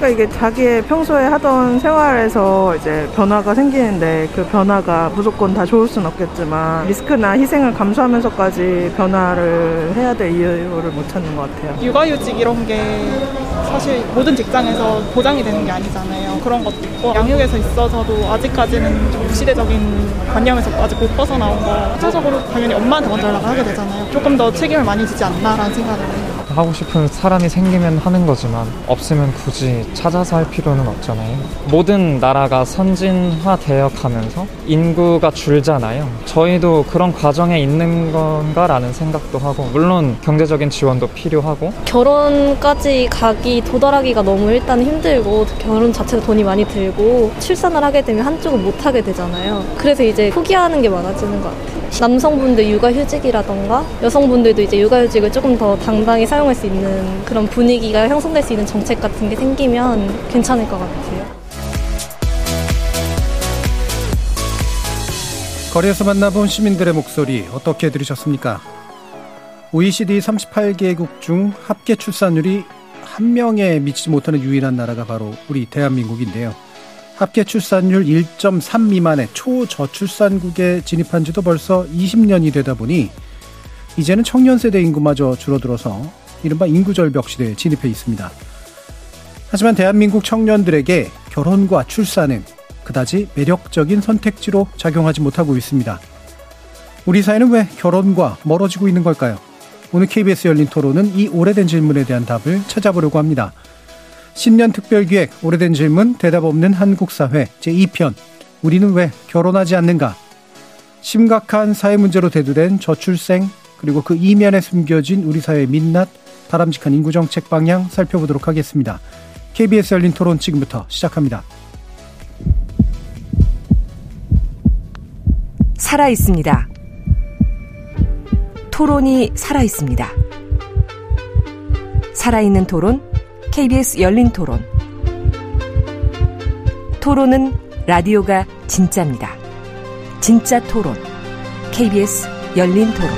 그러니까 이게 자기의 평소에 하던 생활에서 이제 변화가 생기는데 그 변화가 무조건 다 좋을 순 없겠지만 리스크나 희생을 감수하면서까지 변화를 해야 될 이유를 못 찾는 것 같아요. 육아휴직 이런 게 사실 모든 직장에서 보장이 되는 게 아니잖아요. 그런 것도 있고 양육에서 있어서도 아직까지는 좀 시대적인 관념에서 아직 못 벗어나온 거 전체적으로 당연히 엄마한테 먼저 연락을 하게 되잖아요. 조금 더 책임을 많이 지지 않나라는 생각을 해요. 하고 싶은 사람이 생기면 하는 거지만 없으면 굳이 찾아서 할 필요는 없잖아요. 모든 나라가 선진화 되어 가면서 인구가 줄잖아요. 저희도 그런 과정에 있는 건가라는 생각도 하고 물론 경제적인 지원도 필요하고 결혼까지 가기 도달하기가 너무 일단 힘들고 결혼 자체가 돈이 많이 들고 출산을 하게 되면 한쪽은 못 하게 되잖아요. 그래서 이제 포기하는 게 많아지는 것 같아요. 남성분들 육아휴직이라던가 여성분들도 이제 육아휴직을 조금 더 당당히 사용할 수 있는 그런 분위기가 형성될 수 있는 정책 같은 게 생기면 괜찮을 것 같아요. 거리에서 만나본 시민들의 목소리 어떻게 들으셨습니까? OECD 38개국 중 합계 출산율이 한 명에 미치지 못하는 유일한 나라가 바로 우리 대한민국인데요. 합계 출산율 1.3 미만의 초저출산국에 진입한 지도 벌써 20년이 되다 보니 이제는 청년 세대 인구마저 줄어들어서 이른바 인구절벽 시대에 진입해 있습니다. 하지만 대한민국 청년들에게 결혼과 출산은 그다지 매력적인 선택지로 작용하지 못하고 있습니다. 우리 사회는 왜 결혼과 멀어지고 있는 걸까요? 오늘 KBS 열린 토론은 이 오래된 질문에 대한 답을 찾아보려고 합니다. 신년 특별기획 오래된 질문 대답 없는 한국 사회 제2편 우리는 왜 결혼하지 않는가? 심각한 사회 문제로 대두된 저출생 그리고 그 이면에 숨겨진 우리 사회의 민낯 바람직한 인구 정책 방향 살펴보도록 하겠습니다. KBS 열린 토론 지금부터 시작합니다. 살아 있습니다. 토론이 살아 있습니다. 살아있는 토론 KBS 열린 토론. 토론은 라디오가 진짜입니다. 진짜 토론. KBS 열린 토론.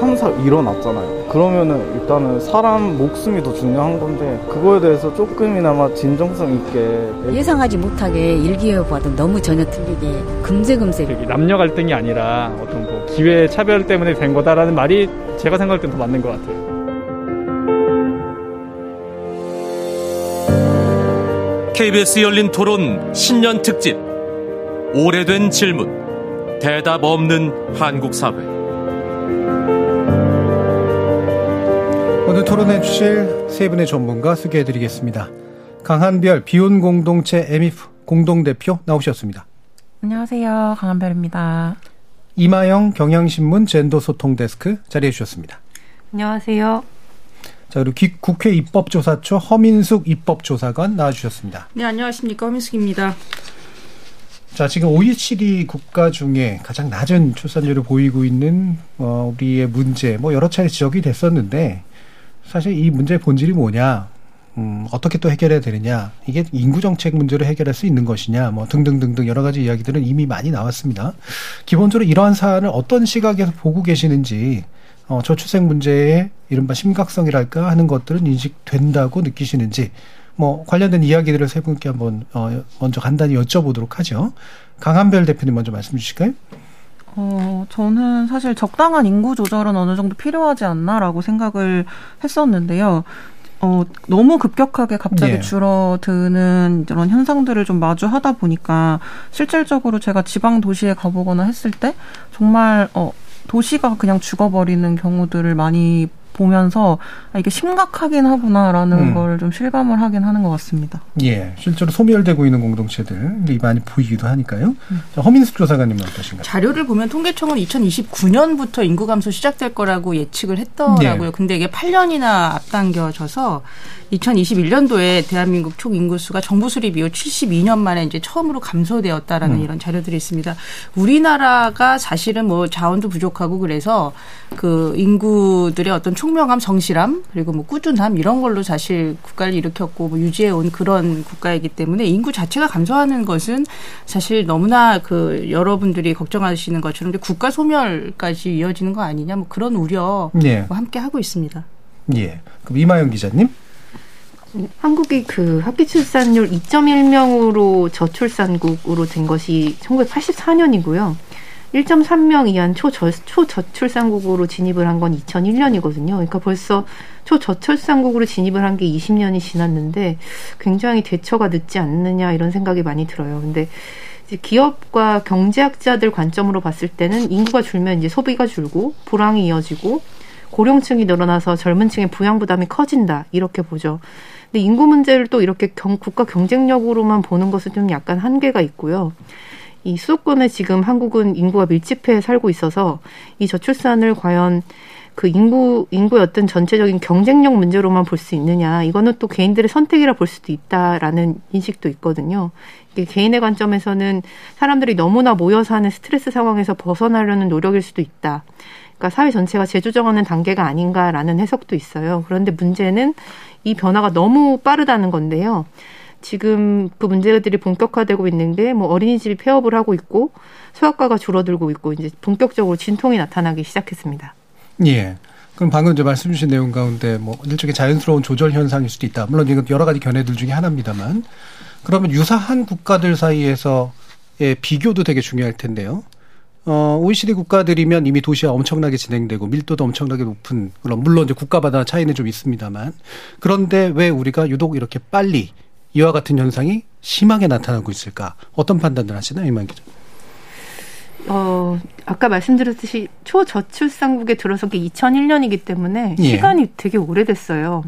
상사 일어났잖아요. 그러면은 일단은 사람 목숨이 더 중요한 건데 그거에 대해서 조금이나마 진정성 있게 예상하지 못하게 일기예보와도 너무 전혀 틀리게 금세금세 남녀 갈등이 아니라 어떤 뭐 기회 차별 때문에 된 거다라는 말이 제가 생각할 땐 더 맞는 것 같아요. KBS 열린 토론 신년 특집. 오래된 질문. 대답 없는 한국 사회 오늘 토론해 주실 세 분의 전문가 소개해 드리겠습니다. 강한별 비혼 공동체 에미프 공동대표 나오셨습니다. 안녕하세요. 강한별입니다. 이마영 경향신문 젠더 소통 데스크 자리해 주셨습니다. 안녕하세요. 자, 그리고 국회 입법조사처 허민숙 입법조사관 나와주셨습니다. 네, 안녕하십니까. 허민숙입니다. 자, 지금 OECD 국가 중에 가장 낮은 출산율을 보이고 있는, 어, 우리의 문제, 뭐 여러 차례 지적이 됐었는데, 사실 이 문제의 본질이 뭐냐, 음, 어떻게 또 해결해야 되느냐, 이게 인구 정책 문제로 해결할 수 있는 것이냐, 뭐 등등등등 여러 가지 이야기들은 이미 많이 나왔습니다. 기본적으로 이러한 사안을 어떤 시각에서 보고 계시는지, 어, 저출생 문제의 이른바 심각성이랄까 하는 것들은 인식된다고 느끼시는지, 뭐 관련된 이야기들을 세 분께 한번 어, 먼저 간단히 여쭤보도록 하죠. 강한별 대표님 먼저 말씀 주실까요? 어, 저는 사실 적당한 인구 조절은 어느 정도 필요하지 않나라고 생각을 했었는데요. 어, 너무 급격하게 갑자기 네. 줄어드는 이런 현상들을 좀 마주하다 보니까 실질적으로 제가 지방 도시에 가보거나 했을 때 정말 어, 도시가 그냥 죽어버리는 경우들을 많이 보면서 아, 이게 심각하긴 하구나라는 음. 걸좀 실감을 하긴 하는 것 같습니다. 예, 실제로 소멸되고 있는 공동체들이 많이 보이기도 하니까요. 음. 자, 허민숙 조사관님은 어떠신가요? 자료를 보면 통계청은 2029년부터 인구 감소 시작될 거라고 예측을 했더라고요. 네. 근데 이게 8년이나 앞당겨져서 2021년도에 대한민국 총 인구수가 정부 수립 이후 72년 만에 이제 처음으로 감소되었다라는 음. 이런 자료들이 있습니다. 우리나라가 사실은 뭐 자원도 부족하고 그래서 그 인구들의 어떤 총명함, 성실함, 그리고 뭐 꾸준함 이런 걸로 사실 국가를 일으켰고 뭐 유지해 온 그런 국가이기 때문에 인구 자체가 감소하는 것은 사실 너무나 그 여러분들이 걱정하시는 것처럼 국가 소멸까지 이어지는 거 아니냐 뭐 그런 우려 예. 뭐 함께 하고 있습니다. 예. 그럼 이마영 기자님. 한국이 그 합계 출산율 2.1명으로 저출산국으로 된 것이 1984년이고요. 1.3명 이한 초저, 초저출산국으로 진입을 한 건 2001년이거든요. 그러니까 벌써 초저출산국으로 진입을 한 게 20년이 지났는데 굉장히 대처가 늦지 않느냐 이런 생각이 많이 들어요. 근데 이제 기업과 경제학자들 관점으로 봤을 때는 인구가 줄면 이제 소비가 줄고 불황이 이어지고 고령층이 늘어나서 젊은 층의 부양 부담이 커진다 이렇게 보죠. 근데 인구 문제를 또 이렇게 경, 국가 경쟁력으로만 보는 것은 좀 약간 한계가 있고요. 이 수도권에 지금 한국은 인구가 밀집해 살고 있어서 이 저출산을 과연 그 인구 인구의 어떤 전체적인 경쟁력 문제로만 볼 수 있느냐 이거는 또 개인들의 선택이라 볼 수도 있다라는 인식도 있거든요. 이게 개인의 관점에서는 사람들이 너무나 모여 사는 스트레스 상황에서 벗어나려는 노력일 수도 있다. 그러니까 사회 전체가 재조정하는 단계가 아닌가라는 해석도 있어요. 그런데 문제는 이 변화가 너무 빠르다는 건데요. 지금 그 문제들이 본격화되고 있는 게뭐 어린이집이 폐업을 하고 있고 소아과가 줄어들고 있고 이제 본격적으로 진통이 나타나기 시작했습니다. 예. 그럼 방금 이제 말씀 주신 내용 가운데 뭐 일종의 자연스러운 조절 현상일 수도 있다. 물론 이건 여러 가지 견해들 중에 하나입니다만 그러면 유사한 국가들 사이에서의 비교도 되게 중요할 텐데요. 어, OECD 국가들이면 이미 도시화 엄청나게 진행되고 밀도도 엄청나게 높은 물론 이제 국가마다 차이는 좀 있습니다만 그런데 왜 우리가 유독 이렇게 빨리 이와 같은 현상이 심하게 나타나고 있을까? 어떤 판단을 하시나요, 이만 기자? 어, 아까 말씀드렸듯이 초저출산국에 들어선 게 2001년이기 때문에 예. 시간이 되게 오래됐어요.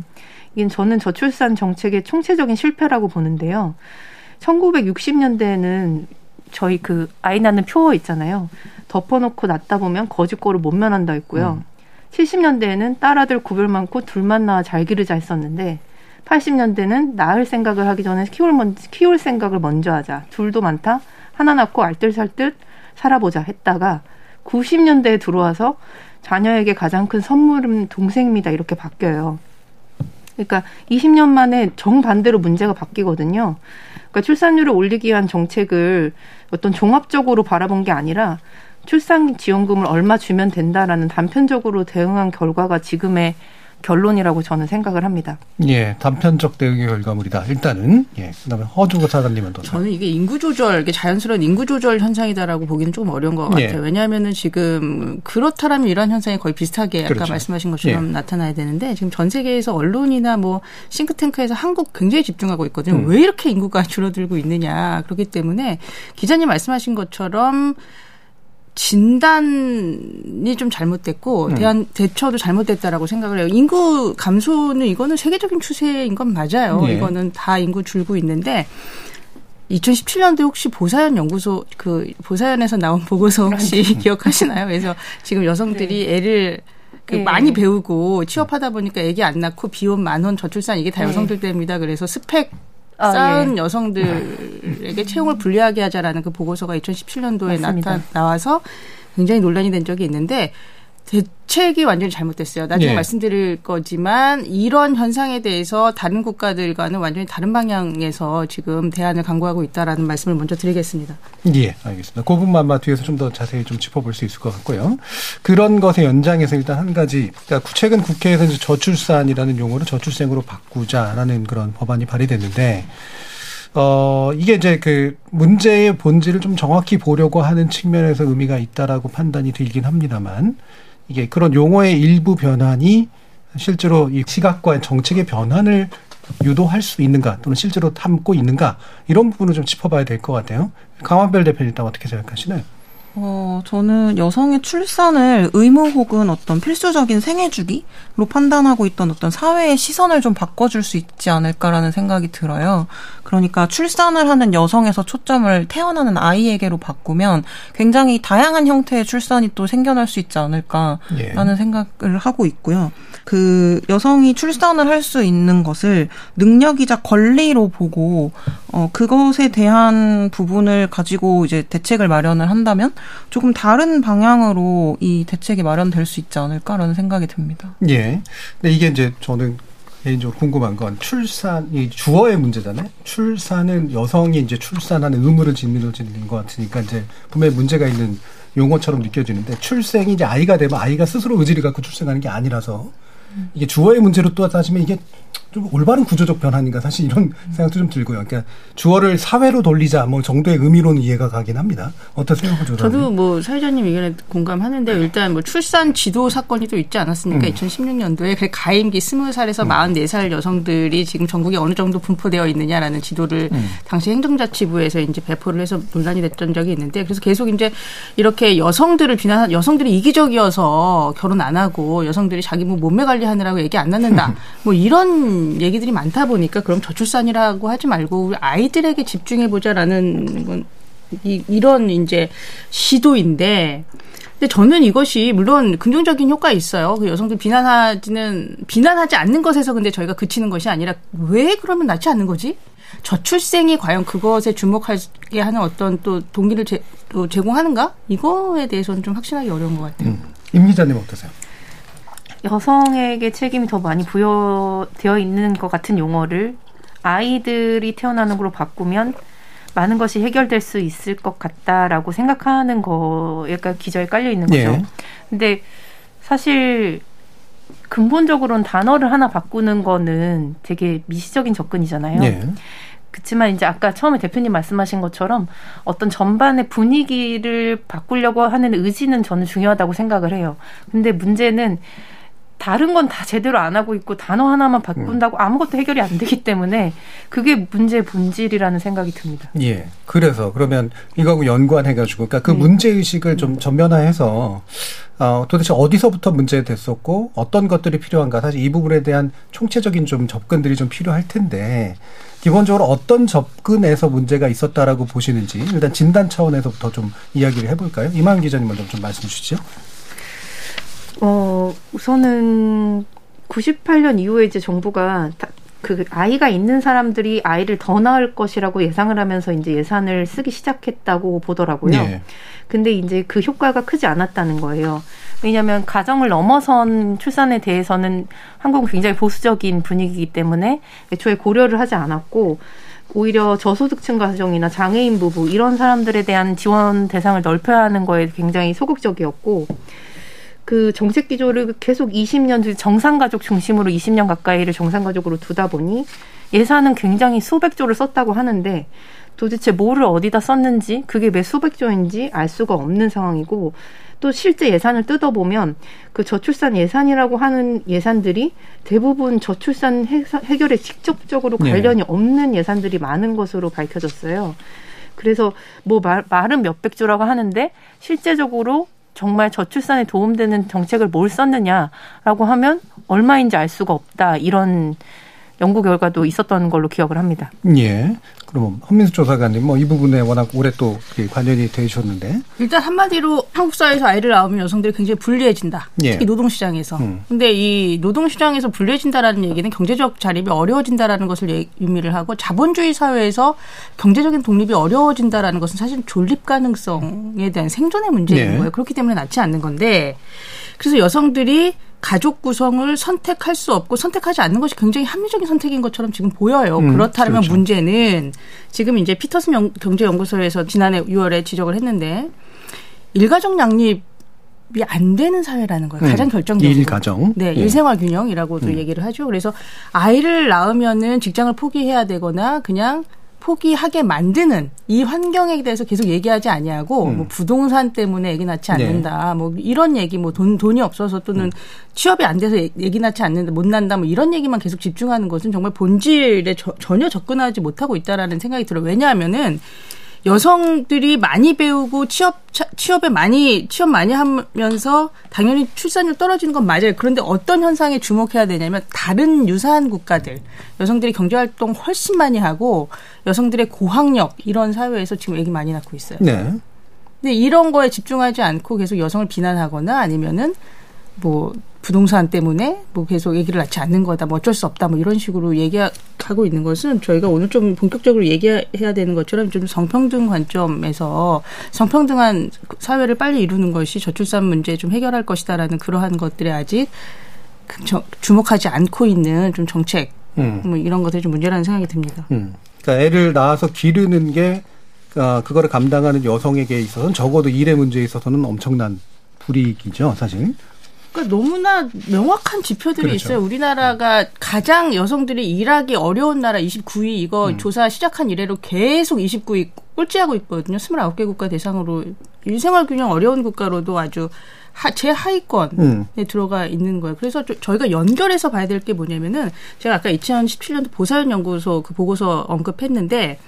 이게 저는 저출산 정책의 총체적인 실패라고 보는데요. 1960년대에는 저희 그 아이 낳는 표 있잖아요. 덮어놓고 낳다 보면 거짓골을 못 면한다 했고요. 음. 70년대에는 딸아들 구별 많고 둘만 낳아 잘 기르자 했었는데 80년대는 낳을 생각을 하기 전에 키울, 먼, 키울 생각을 먼저 하자. 둘도 많다. 하나 낳고 알뜰살뜰 살아보자 했다가 90년대에 들어와서 자녀에게 가장 큰 선물은 동생입니다. 이렇게 바뀌어요. 그러니까 20년 만에 정반대로 문제가 바뀌거든요. 그러니까 출산율을 올리기 위한 정책을 어떤 종합적으로 바라본 게 아니라 출산 지원금을 얼마 주면 된다라는 단편적으로 대응한 결과가 지금의 결론이라고 저는 생각을 합니다. 예, 단편적 대응의 결과물이다. 일단은 예, 그다음에 허준거 사장님은 또 저는 이게 인구 조절, 이게 자연스러운 인구 조절 현상이다라고 보기는 좀 어려운 것 예. 같아요. 예. 왜냐하면은 지금 그렇다라면 이런 현상이 거의 비슷하게 아까 그렇죠. 말씀하신 것처럼 예. 나타나야 되는데 지금 전 세계에서 언론이나 뭐 싱크탱크에서 한국 굉장히 집중하고 있거든요. 음. 왜 이렇게 인구가 줄어들고 있느냐 그렇기 때문에 기자님 말씀하신 것처럼 진단이 좀 잘못됐고 음. 대한 대처도 잘못됐다라고 생각을 해요. 인구 감소는 이거는 세계적인 추세인 건 맞아요. 네. 이거는 다 인구 줄고 있는데 2017년도에 혹시 보사연 연구소 그 보사연에서 나온 보고서 혹시 기억하시나요? 그래서 지금 여성들이 네. 애를 그 네. 많이 배우고 취업하다 보니까 애기 안 낳고 비혼 만혼 저출산 이게 다 네. 여성들 때문이다. 그래서 스펙 아, 쌓은 예. 여성들에게 채용을 불리하게 하자라는 그 보고서가 2017년도에 나타 나와서 굉장히 논란이 된 적이 있는데 대책이 완전히 잘못됐어요. 나중에 예. 말씀드릴 거지만 이런 현상에 대해서 다른 국가들과는 완전히 다른 방향에서 지금 대안을 강구하고 있다라는 말씀을 먼저 드리겠습니다. 예, 알겠습니다. 그 부분만 뒤에서 좀 더 자세히 좀 짚어볼 수 있을 것 같고요. 그런 것의 연장에서 일단 한 가지, 그러니까 최근 국회에서 이제 저출산이라는 용어를 저출생으로 바꾸자라는 그런 법안이 발의됐는데. 어, 이게 이제 그 문제의 본질을 좀 정확히 보려고 하는 측면에서 의미가 있다라고 판단이 들긴 합니다만 이게 그런 용어의 일부 변환이 실제로 이 시각과 정책의 변환을 유도할 수 있는가 또는 실제로 담고 있는가 이런 부분을 좀 짚어봐야 될 것 같아요. 강원별 대표님 일단 어떻게 생각하시나요? 어, 저는 여성의 출산을 의무 혹은 어떤 필수적인 생애 주기로 판단하고 있던 어떤 사회의 시선을 좀 바꿔줄 수 있지 않을까라는 생각이 들어요. 그러니까 출산을 하는 여성에서 초점을 태어나는 아이에게로 바꾸면 굉장히 다양한 형태의 출산이 또 생겨날 수 있지 않을까라는 예. 생각을 하고 있고요. 그 여성이 출산을 할 수 있는 것을 능력이자 권리로 보고 어, 그것에 대한 부분을 가지고 이제 대책을 마련을 한다면 조금 다른 방향으로 이 대책이 마련될 수 있지 않을까라는 생각이 듭니다. 예. 근데 이게 이제 저는 개인적으로 궁금한 건 출산, 이 주어의 문제잖아요. 출산은 여성이 이제 출산하는 의무를 짓는 것 같으니까 이제 분명히 문제가 있는 용어처럼 느껴지는데 출생이 이제 아이가 되면 아이가 스스로 의지를 갖고 출생하는 게 아니라서 이게 주어의 문제로 또 따지면 이게 좀 올바른 구조적 변화인가 사실 이런 생각도 좀 들고요. 그러니까 주어를 사회로 돌리자 뭐 정도의 의미로는 이해가 가긴 합니다. 어떠세요, 조 저도 뭐 사회자님 의견에 공감하는데 일단 뭐 출산 지도 사건이 또 있지 않았습니까? 음. 2016년도에 그 가임기 20살에서 음. 44살 여성들이 지금 전국에 어느 정도 분포되어 있느냐라는 지도를 음. 당시 행정자치부에서 이제 배포를 해서 논란이 됐던 적이 있는데 그래서 계속 이제 이렇게 여성들을 비난 여성들이 이기적이어서 결혼 안 하고 여성들이 자기 뭐 몸매 관리하느라고 얘기 안 낳는다. 뭐 이런 얘기들이 많다 보니까 그럼 저출산이라고 하지 말고 아이들에게 집중해 보자라는 이런 이제 시도인데 근데 저는 이것이 물론 긍정적인 효과 있어요. 그 여성들 비난하지는 비난하지 않는 것에서 근데 저희가 그치는 것이 아니라 왜 그러면 낫지 않는 거지? 저출생이 과연 그것에 주목하게 하는 어떤 또 동기를 제, 또 제공하는가? 이거에 대해서는 좀 확신하기 어려운 것 같아요. 음. 임 기자님 어떠세요? 여성에게 책임이 더 많이 부여되어 있는 것 같은 용어를 아이들이 태어나는 걸로 바꾸면 많은 것이 해결될 수 있을 것 같다라고 생각하는 거에가 기저에 깔려 있는 거죠. 예. 근데 사실 근본적으로는 단어를 하나 바꾸는 거는 되게 미시적인 접근이잖아요. 예. 그렇지만 이제 아까 처음에 대표님 말씀하신 것처럼 어떤 전반의 분위기를 바꾸려고 하는 의지는 저는 중요하다고 생각을 해요. 근데 문제는 다른 건 다 제대로 안 하고 있고 단어 하나만 바꾼다고 아무것도 해결이 안 되기 때문에 그게 문제의 본질이라는 생각이 듭니다. 예. 그래서 그러면 이거하고 연관해가지고 그러니까 그 네. 문제 의식을 좀 전면화해서 어, 도대체 어디서부터 문제 됐었고 어떤 것들이 필요한가 사실 이 부분에 대한 총체적인 좀 접근들이 좀 필요할 텐데 기본적으로 어떤 접근에서 문제가 있었다라고 보시는지 일단 진단 차원에서부터 좀 이야기를 해볼까요? 이만 기자님 먼저 좀 말씀 주시죠. 어, 우선은 98년 이후에 이제 정부가 그 아이가 있는 사람들이 아이를 더 낳을 것이라고 예상을 하면서 이제 예산을 쓰기 시작했다고 보더라고요. 네. 근데 이제 그 효과가 크지 않았다는 거예요. 왜냐하면 가정을 넘어선 출산에 대해서는 한국은 굉장히 보수적인 분위기이기 때문에 애초에 고려를 하지 않았고 오히려 저소득층 가정이나 장애인 부부 이런 사람들에 대한 지원 대상을 넓혀야 하는 거에 굉장히 소극적이었고 그 정책 기조를 계속 20년 정상 가족 중심으로 20년 가까이를 정상 가족으로 두다 보니 예산은 굉장히 수백조를 썼다고 하는데 도대체 뭐를 어디다 썼는지 그게 몇 수백조인지 알 수가 없는 상황이고 또 실제 예산을 뜯어보면 그 저출산 예산이라고 하는 예산들이 대부분 저출산 해결에 직접적으로 네. 관련이 네. 없는 예산들이 많은 것으로 밝혀졌어요. 그래서 뭐 말, 말은 몇백조라고 하는데 실제적으로 정말 저출산에 도움되는 정책을 뭘 썼느냐라고 하면 얼마인지 알 수가 없다. 이런 연구 결과도 있었던 걸로 기억을 합니다. 예. 그럼 헌민수 조사관님 뭐 이 부분에 워낙 오래 또 관련이 되셨는데 일단 한마디로 한국 사회에서 아이를 낳으면 여성들이 굉장히 불리해진다. 예. 특히 노동시장에서. 음. 근데 이 노동시장에서 불리해진다라는 얘기는 경제적 자립이 어려워진다라는 것을 의미를 하고 자본주의 사회에서 경제적인 독립이 어려워진다라는 것은 사실 존립 가능성에 대한 생존의 문제인 예. 거예요. 그렇기 때문에 낫지 않는 건데 그래서 여성들이 가족 구성을 선택할 수 없고 선택하지 않는 것이 굉장히 합리적인 선택인 것처럼 지금 보여요. 음, 그렇다면 그렇죠. 문제는 지금 이제 피터슨 경제연구소에서 지난해 6월에 지적을 했는데 일가족 양립 이안 되는 사회라는 거예요. 가장 음, 결정적으로. 일가정. 네, 예. 일생활 균형이라고도 음. 얘기를 하죠. 그래서 아이를 낳으면은 직장을 포기해야 되거나 그냥 포기하게 만드는 이 환경에 대해서 계속 얘기하지 아니하고 음. 뭐 부동산 때문에 애기 낳지 네. 않는다. 네. 뭐 이런 얘기 뭐 돈 돈이 없어서 또는 음. 취업이 안 돼서 애기 낳지 않는다 못 난다 뭐 이런 얘기만 계속 집중하는 것은 정말 본질에 저, 전혀 접근하지 못하고 있다라는 생각이 들어요. 왜냐하면은 여성들이 많이 배우고 취업 취업에 많이 취업 많이 하면서 당연히 출산율 떨어지는 건 맞아요. 그런데 어떤 현상에 주목해야 되냐면 다른 유사한 국가들 여성들이 경제 활동 훨씬 많이 하고 여성들의 고학력 이런 사회에서 지금 얘기 많이 낳고 있어요. 네. 근데 이런 거에 집중하지 않고 계속 여성을 비난하거나 아니면은 뭐 부동산 때문에 뭐 계속 얘기를 낳지 않는 거다 뭐 어쩔 수 없다 뭐 이런 식으로 얘기하는 하고 있는 것은 저희가 오늘 좀 본격적으로 얘기해야 되는 것처럼 좀 성평등 관점에서 성평등한 사회를 빨리 이루는 것이 저출산 문제 좀 해결할 것이다라는 그러한 것들에 아직 그 주목하지 않고 있는 좀 정책 음. 뭐 이런 것들이 좀 문제라는 생각이 듭니다. 음. 그러니까 애를 낳아서 기르는 게 어, 그거를 감당하는 여성에게 있어서는 적어도 일의 문제에 있어서는 엄청난 불이익이죠, 사실. 그러니까 너무나 명확한 지표들이 그렇죠. 있어요. 우리나라가 가장 여성들이 일하기 어려운 나라 29위 이거 음. 조사 시작한 이래로 계속 29위 꼴찌하고 있거든요. 29개 국가 대상으로 일생활 균형 어려운 국가로도 아주 하, 제 하위권에 음. 들어가 있는 거예요. 그래서 저, 희가 연결해서 봐야 될 게 뭐냐면은 제가 아까 2017년도 보사연 연구소 그 보고서 언급했는데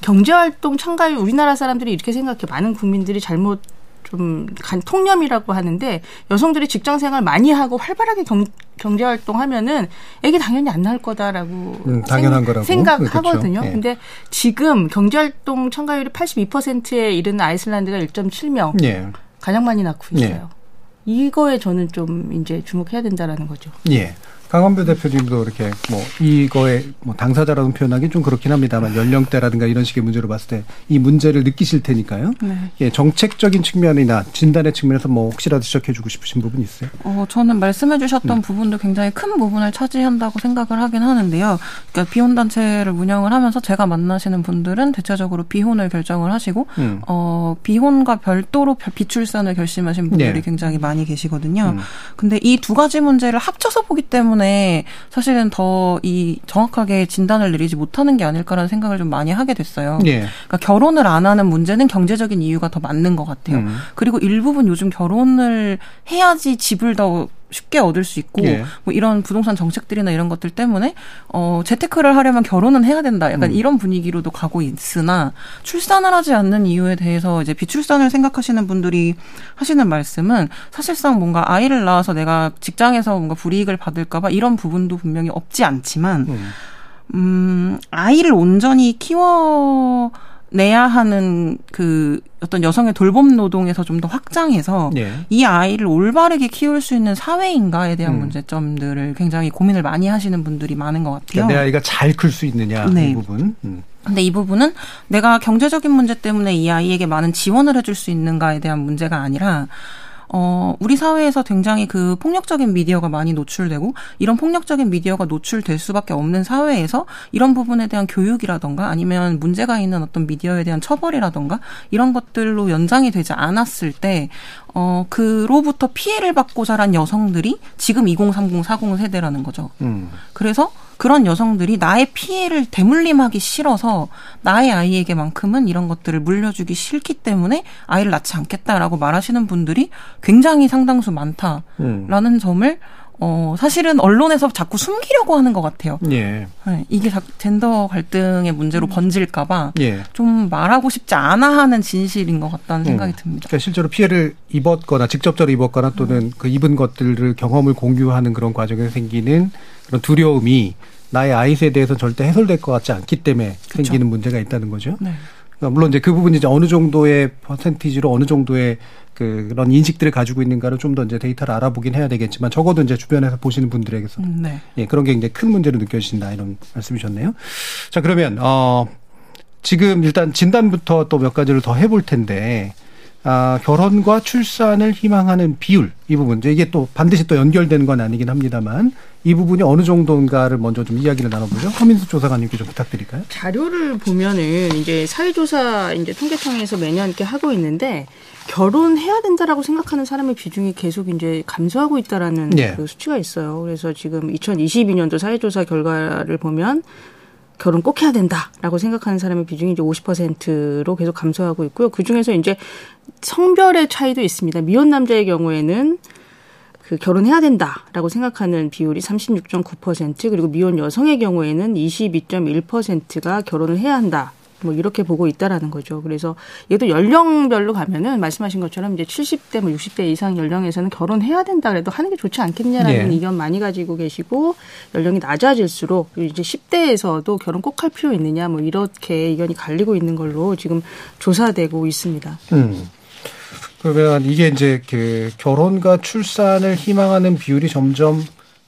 경제활동 참가율 우리나라 사람들이 이렇게 생각해 많은 국민들이 잘못 좀 간 통념이라고 하는데 여성들이 직장 생활 많이 하고 활발하게 경, 경제 활동하면은 애기 당연히 안 낳을 거다라고 음, 당연한 거라고 생각하거든요. 그렇죠. 예. 근데 지금 경제 활동 참가율이 82%에 이르는 아이슬란드가 1.7명 예. 가장 많이 낳고 있어요. 예. 이거에 저는 좀 이제 주목해야 된다라는 거죠. 예. 강원배 대표님도 이렇게 뭐 이거에 뭐 당사자라는 표현하기 좀 그렇긴 합니다만 연령대라든가 이런 식의 문제로 봤을 때 이 문제를 느끼실 테니까요. 네. 예, 정책적인 측면이나 진단의 측면에서 뭐 혹시라도 지적해주고 싶으신 부분 있어요? 어, 저는 말씀해주셨던 음. 부분도 굉장히 큰 부분을 차지한다고 생각을 하긴 하는데요. 그러니까 비혼 단체를 운영을 하면서 제가 만나시는 분들은 대체적으로 비혼을 결정을 하시고 음. 어, 비혼과 별도로 비출산을 결심하신 분들이 네. 굉장히 많이 계시거든요. 음. 근데 이 두 가지 문제를 합쳐서 보기 때문에 때문에 사실은 더 이 정확하게 진단을 내리지 못하는 게 아닐까라는 생각을 좀 많이 하게 됐어요. 예. 그러니까 결혼을 안 하는 문제는 경제적인 이유가 더 맞는 것 같아요. 음. 그리고 일부분 요즘 결혼을 해야지 집을 더 쉽게 얻을 수 있고 예. 뭐 이런 부동산 정책들이나 이런 것들 때문에 어 재테크를 하려면 결혼은 해야 된다. 약간 음. 이런 분위기로도 가고 있으나 출산을 하지 않는 이유에 대해서 이제 비출산을 생각하시는 분들이 하시는 말씀은 사실상 뭔가 아이를 낳아서 내가 직장에서 뭔가 불이익을 받을까 봐 이런 부분도 분명히 없지 않지만 음, 음 아이를 온전히 키워 내야 하는 그 어떤 여성의 돌봄 노동에서 좀 더 확장해서 네. 이 아이를 올바르게 키울 수 있는 사회인가에 대한 음. 문제점들을 굉장히 고민을 많이 하시는 분들이 많은 것 같아요. 그러니까 내 아이가 잘 클 수 있느냐 네. 이 부분. 음. 근데 이 부분은 내가 경제적인 문제 때문에 이 아이에게 많은 지원을 해줄 수 있는가에 대한 문제가 아니라 어, 우리 사회에서 굉장히 그 폭력적인 미디어가 많이 노출되고 이런 폭력적인 미디어가 노출될 수밖에 없는 사회에서 이런 부분에 대한 교육이라던가 아니면 문제가 있는 어떤 미디어에 대한 처벌이라던가 이런 것들로 연장이 되지 않았을 때 어, 그로부터 피해를 받고 자란 여성들이 지금 2030, 40 세대라는 거죠. 음. 그래서 그런 여성들이 나의 피해를 대물림하기 싫어서 나의 아이에게만큼은 이런 것들을 물려주기 싫기 때문에 아이를 낳지 않겠다라고 말하시는 분들이 굉장히 상당수 많다라는 음. 점을 어, 사실은 언론에서 자꾸 숨기려고 하는 것 같아요. 예. 네, 이게 젠더 갈등의 문제로 음. 번질까봐 예. 좀 말하고 싶지 않아 하는 진실인 것 같다는 생각이 음. 듭니다. 그러니까 실제로 피해를 입었거나 직접적으로 입었거나 또는 음. 그 입은 것들을 경험을 공유하는 그런 과정에 생기는 그런 두려움이 나의 아이 세대에서 절대 해소될 것 같지 않기 때문에 그렇죠. 생기는 문제가 있다는 거죠. 네. 그러니까 물론 이제 그 부분이 이제 어느 정도의 퍼센티지로 어느 정도의 그런 인식들을 가지고 있는가를 좀 더 이제 데이터를 알아보긴 해야 되겠지만 적어도 이제 주변에서 보시는 분들에게서 음, 네. 예, 그런 게 이제 큰 문제로 느껴지신다 이런 말씀이셨네요. 자 그러면 어 지금 일단 진단부터 또 몇 가지를 더 해볼 텐데 아, 결혼과 출산을 희망하는 비율 이 부분 이게 또 반드시 또 연결되는 건 아니긴 합니다만 이 부분이 어느 정도인가를 먼저 좀 이야기를 나눠보죠. 허민수 조사관님께 좀 부탁드릴까요? 자료를 보면은 이제 사회조사 이제 통계청에서 매년 이렇게 하고 있는데 결혼해야 된다라고 생각하는 사람의 비중이 계속 이제 감소하고 있다라는 네. 그 수치가 있어요. 그래서 지금 2022년도 사회조사 결과를 보면 결혼 꼭 해야 된다라고 생각하는 사람의 비중이 이제 50%로 계속 감소하고 있고요. 그 중에서 이제 성별의 차이도 있습니다. 미혼 남자의 경우에는 그 결혼해야 된다라고 생각하는 비율이 36.9% 그리고 미혼 여성의 경우에는 22.1%가 결혼을 해야 한다. 뭐 이렇게 보고 있다라는 거죠. 그래서 얘도 연령별로 가면은 말씀하신 것처럼 이제 70대 뭐 60대 이상 연령에서는 결혼해야 된다 그래도 하는 게 좋지 않겠냐라는 네. 의견 많이 가지고 계시고 연령이 낮아질수록 이제 10대에서도 결혼 꼭 할 필요 있느냐 뭐 이렇게 의견이 갈리고 있는 걸로 지금 조사되고 있습니다. 음. 그러면 이게 이제 그 결혼과 출산을 희망하는 비율이 점점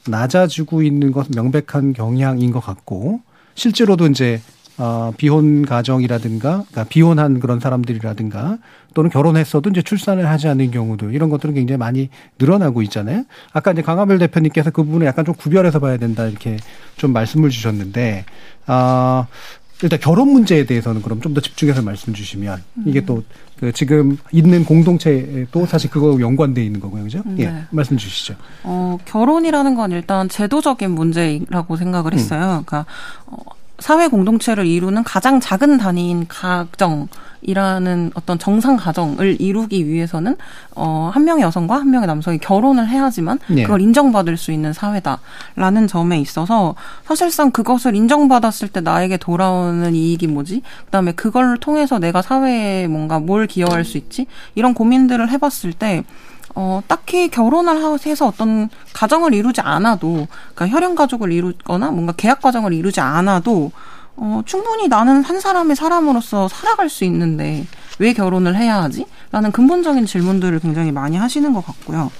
낮아지고 있는 것은 명백한 경향인 것 같고 실제로도 이제 어, 비혼 가정이라든가, 그러니까 비혼한 그런 사람들이라든가, 또는 결혼했어도 이제 출산을 하지 않는 경우도 이런 것들은 굉장히 많이 늘어나고 있잖아요. 아까 이제 강하별 대표님께서 그 부분을 약간 좀 구별해서 봐야 된다 이렇게 좀 말씀을 주셨는데, 아, 일단 결혼 문제에 대해서는 그럼 좀 더 집중해서 말씀 주시면 이게 또 그 지금 있는 공동체도 사실 그거 연관돼 있는 거고요, 그죠? 예, 네. 말씀 주시죠. 어, 결혼이라는 건 일단 제도적인 문제라고 생각을 했어요. 그러니까 어, 사회 공동체를 이루는 가장 작은 단위인 가정이라는 어떤 정상 가정을 이루기 위해서는 어, 한 명의 여성과 한 명의 남성이 결혼을 해야지만 네. 그걸 인정받을 수 있는 사회다라는 점에 있어서 사실상 그것을 인정받았을 때 나에게 돌아오는 이익이 뭐지? 그다음에 그걸 통해서 내가 사회에 뭔가 뭘 기여할 수 있지? 이런 고민들을 해봤을 때 어, 딱히 결혼을 하- 해서 어떤 가정을 이루지 않아도, 그러니까 혈연 가족을 이루거나 뭔가 계약 과정을 이루지 않아도, 어, 충분히 나는 한 사람의 사람으로서 살아갈 수 있는데, 왜 결혼을 해야 하지? 라는 근본적인 질문들을 굉장히 많이 하시는 것 같고요.